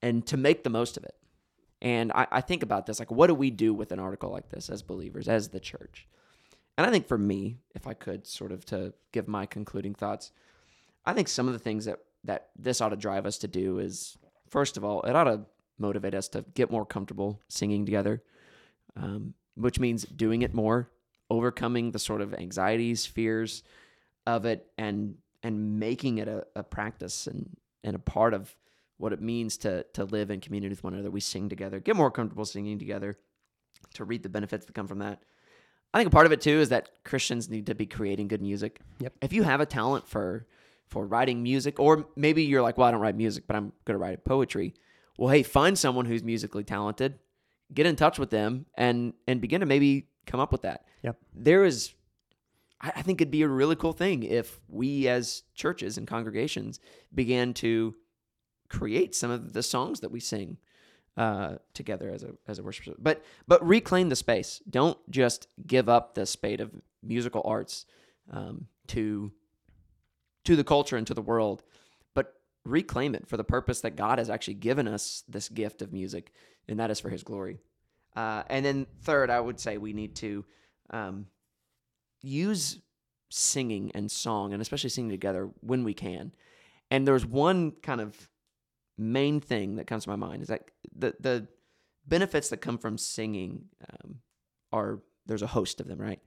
and to make the most of it. And I, I think about this like, what do we do with an article like this as believers, as the church? And I think for me, if I could sort of to give my concluding thoughts, I think some of the things that, that this ought to drive us to do is, first of all, it ought to motivate us to get more comfortable singing together, um, which means doing it more, overcoming the sort of anxieties, fears of it, and and making it a, a practice and, and a part of what it means to to live in community with one another. We sing together, get more comfortable singing together, to reap the benefits that come from that. I think a part of it too is that Christians need to be creating good music. Yep. If you have a talent for for writing music, or maybe you're like, well, I don't write music, but I'm good at writing poetry. Well, hey, find someone who's musically talented, get in touch with them, and and begin to maybe come up with that. Yep. There is, I, think it'd be a really cool thing if we as churches and congregations began to create some of the songs that we sing uh, together as a as a worship. But but reclaim the space. Don't just give up the spade of musical arts um, to to the culture and to the world, but reclaim it for the purpose that God has actually given us this gift of music, and that is for His glory. Uh, and then third, I would say we need to um, use singing and song, and especially singing together when we can. And there's one kind of main thing that comes to my mind is that the the benefits that come from singing um, are there's a host of them, right?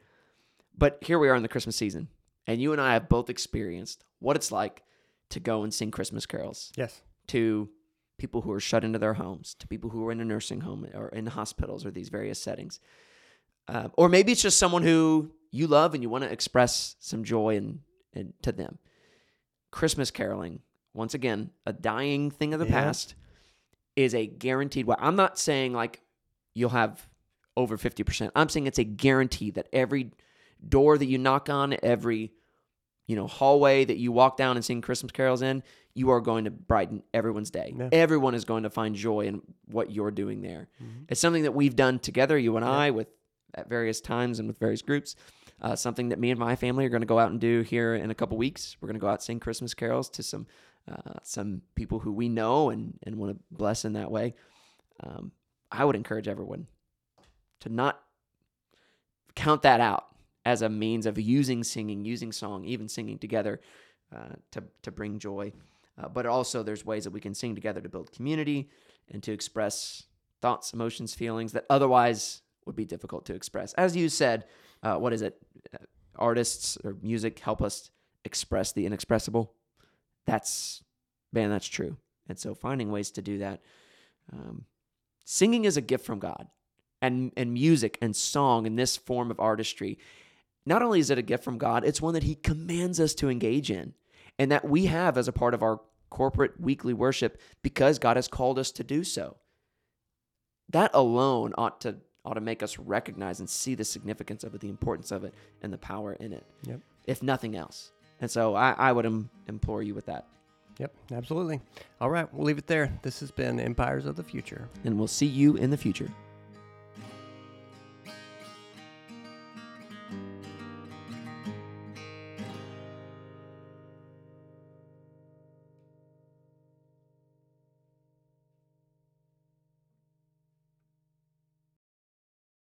But here we are in the Christmas season, and you and I have both experienced what it's like to go and sing Christmas carols Yes. to people who are shut into their homes, to people who are in a nursing home or in hospitals or these various settings. Uh, or maybe it's just someone who you love and you want to express some joy and, and to them. Christmas caroling, once again, a dying thing of the Yeah. past, is a guaranteed way. I'm not saying like you'll have over 50%. I'm saying it's a guarantee that every door that you knock on, every you know hallway that you walk down and sing Christmas carols in, you are going to brighten everyone's day. Yeah. Everyone is going to find joy in what you're doing there. Mhm. It's something that we've done together, you and Yeah. I, with at various times and with various groups. Uh, something that me and my family are going to go out and do here in a couple weeks. We're going to go out sing Christmas carols to some uh, some people who we know and and want to bless in that way. Um, I would encourage everyone to not count that out as a means of using singing, using song, even singing together uh, to to bring joy. Uh, but also, there's ways that we can sing together to build community and to express thoughts, emotions, feelings that otherwise would be difficult to express. As you said, uh, what is it? Artists or music help us express the inexpressible. That's man, that's true. And so, finding ways to do that. Um, singing is a gift from God, and and music and song and this form of artistry. Not only is it a gift from God, it's one that He commands us to engage in, and that we have as a part of our corporate weekly worship because God has called us to do so. That alone ought to ought to make us recognize and see the significance of it, the importance of it, and the power in it. Yep. If nothing else. And so I, I would im- implore you with that. Yep. Absolutely. All right. We'll leave it there. This has been Empires of the Future. And we'll see you in the future.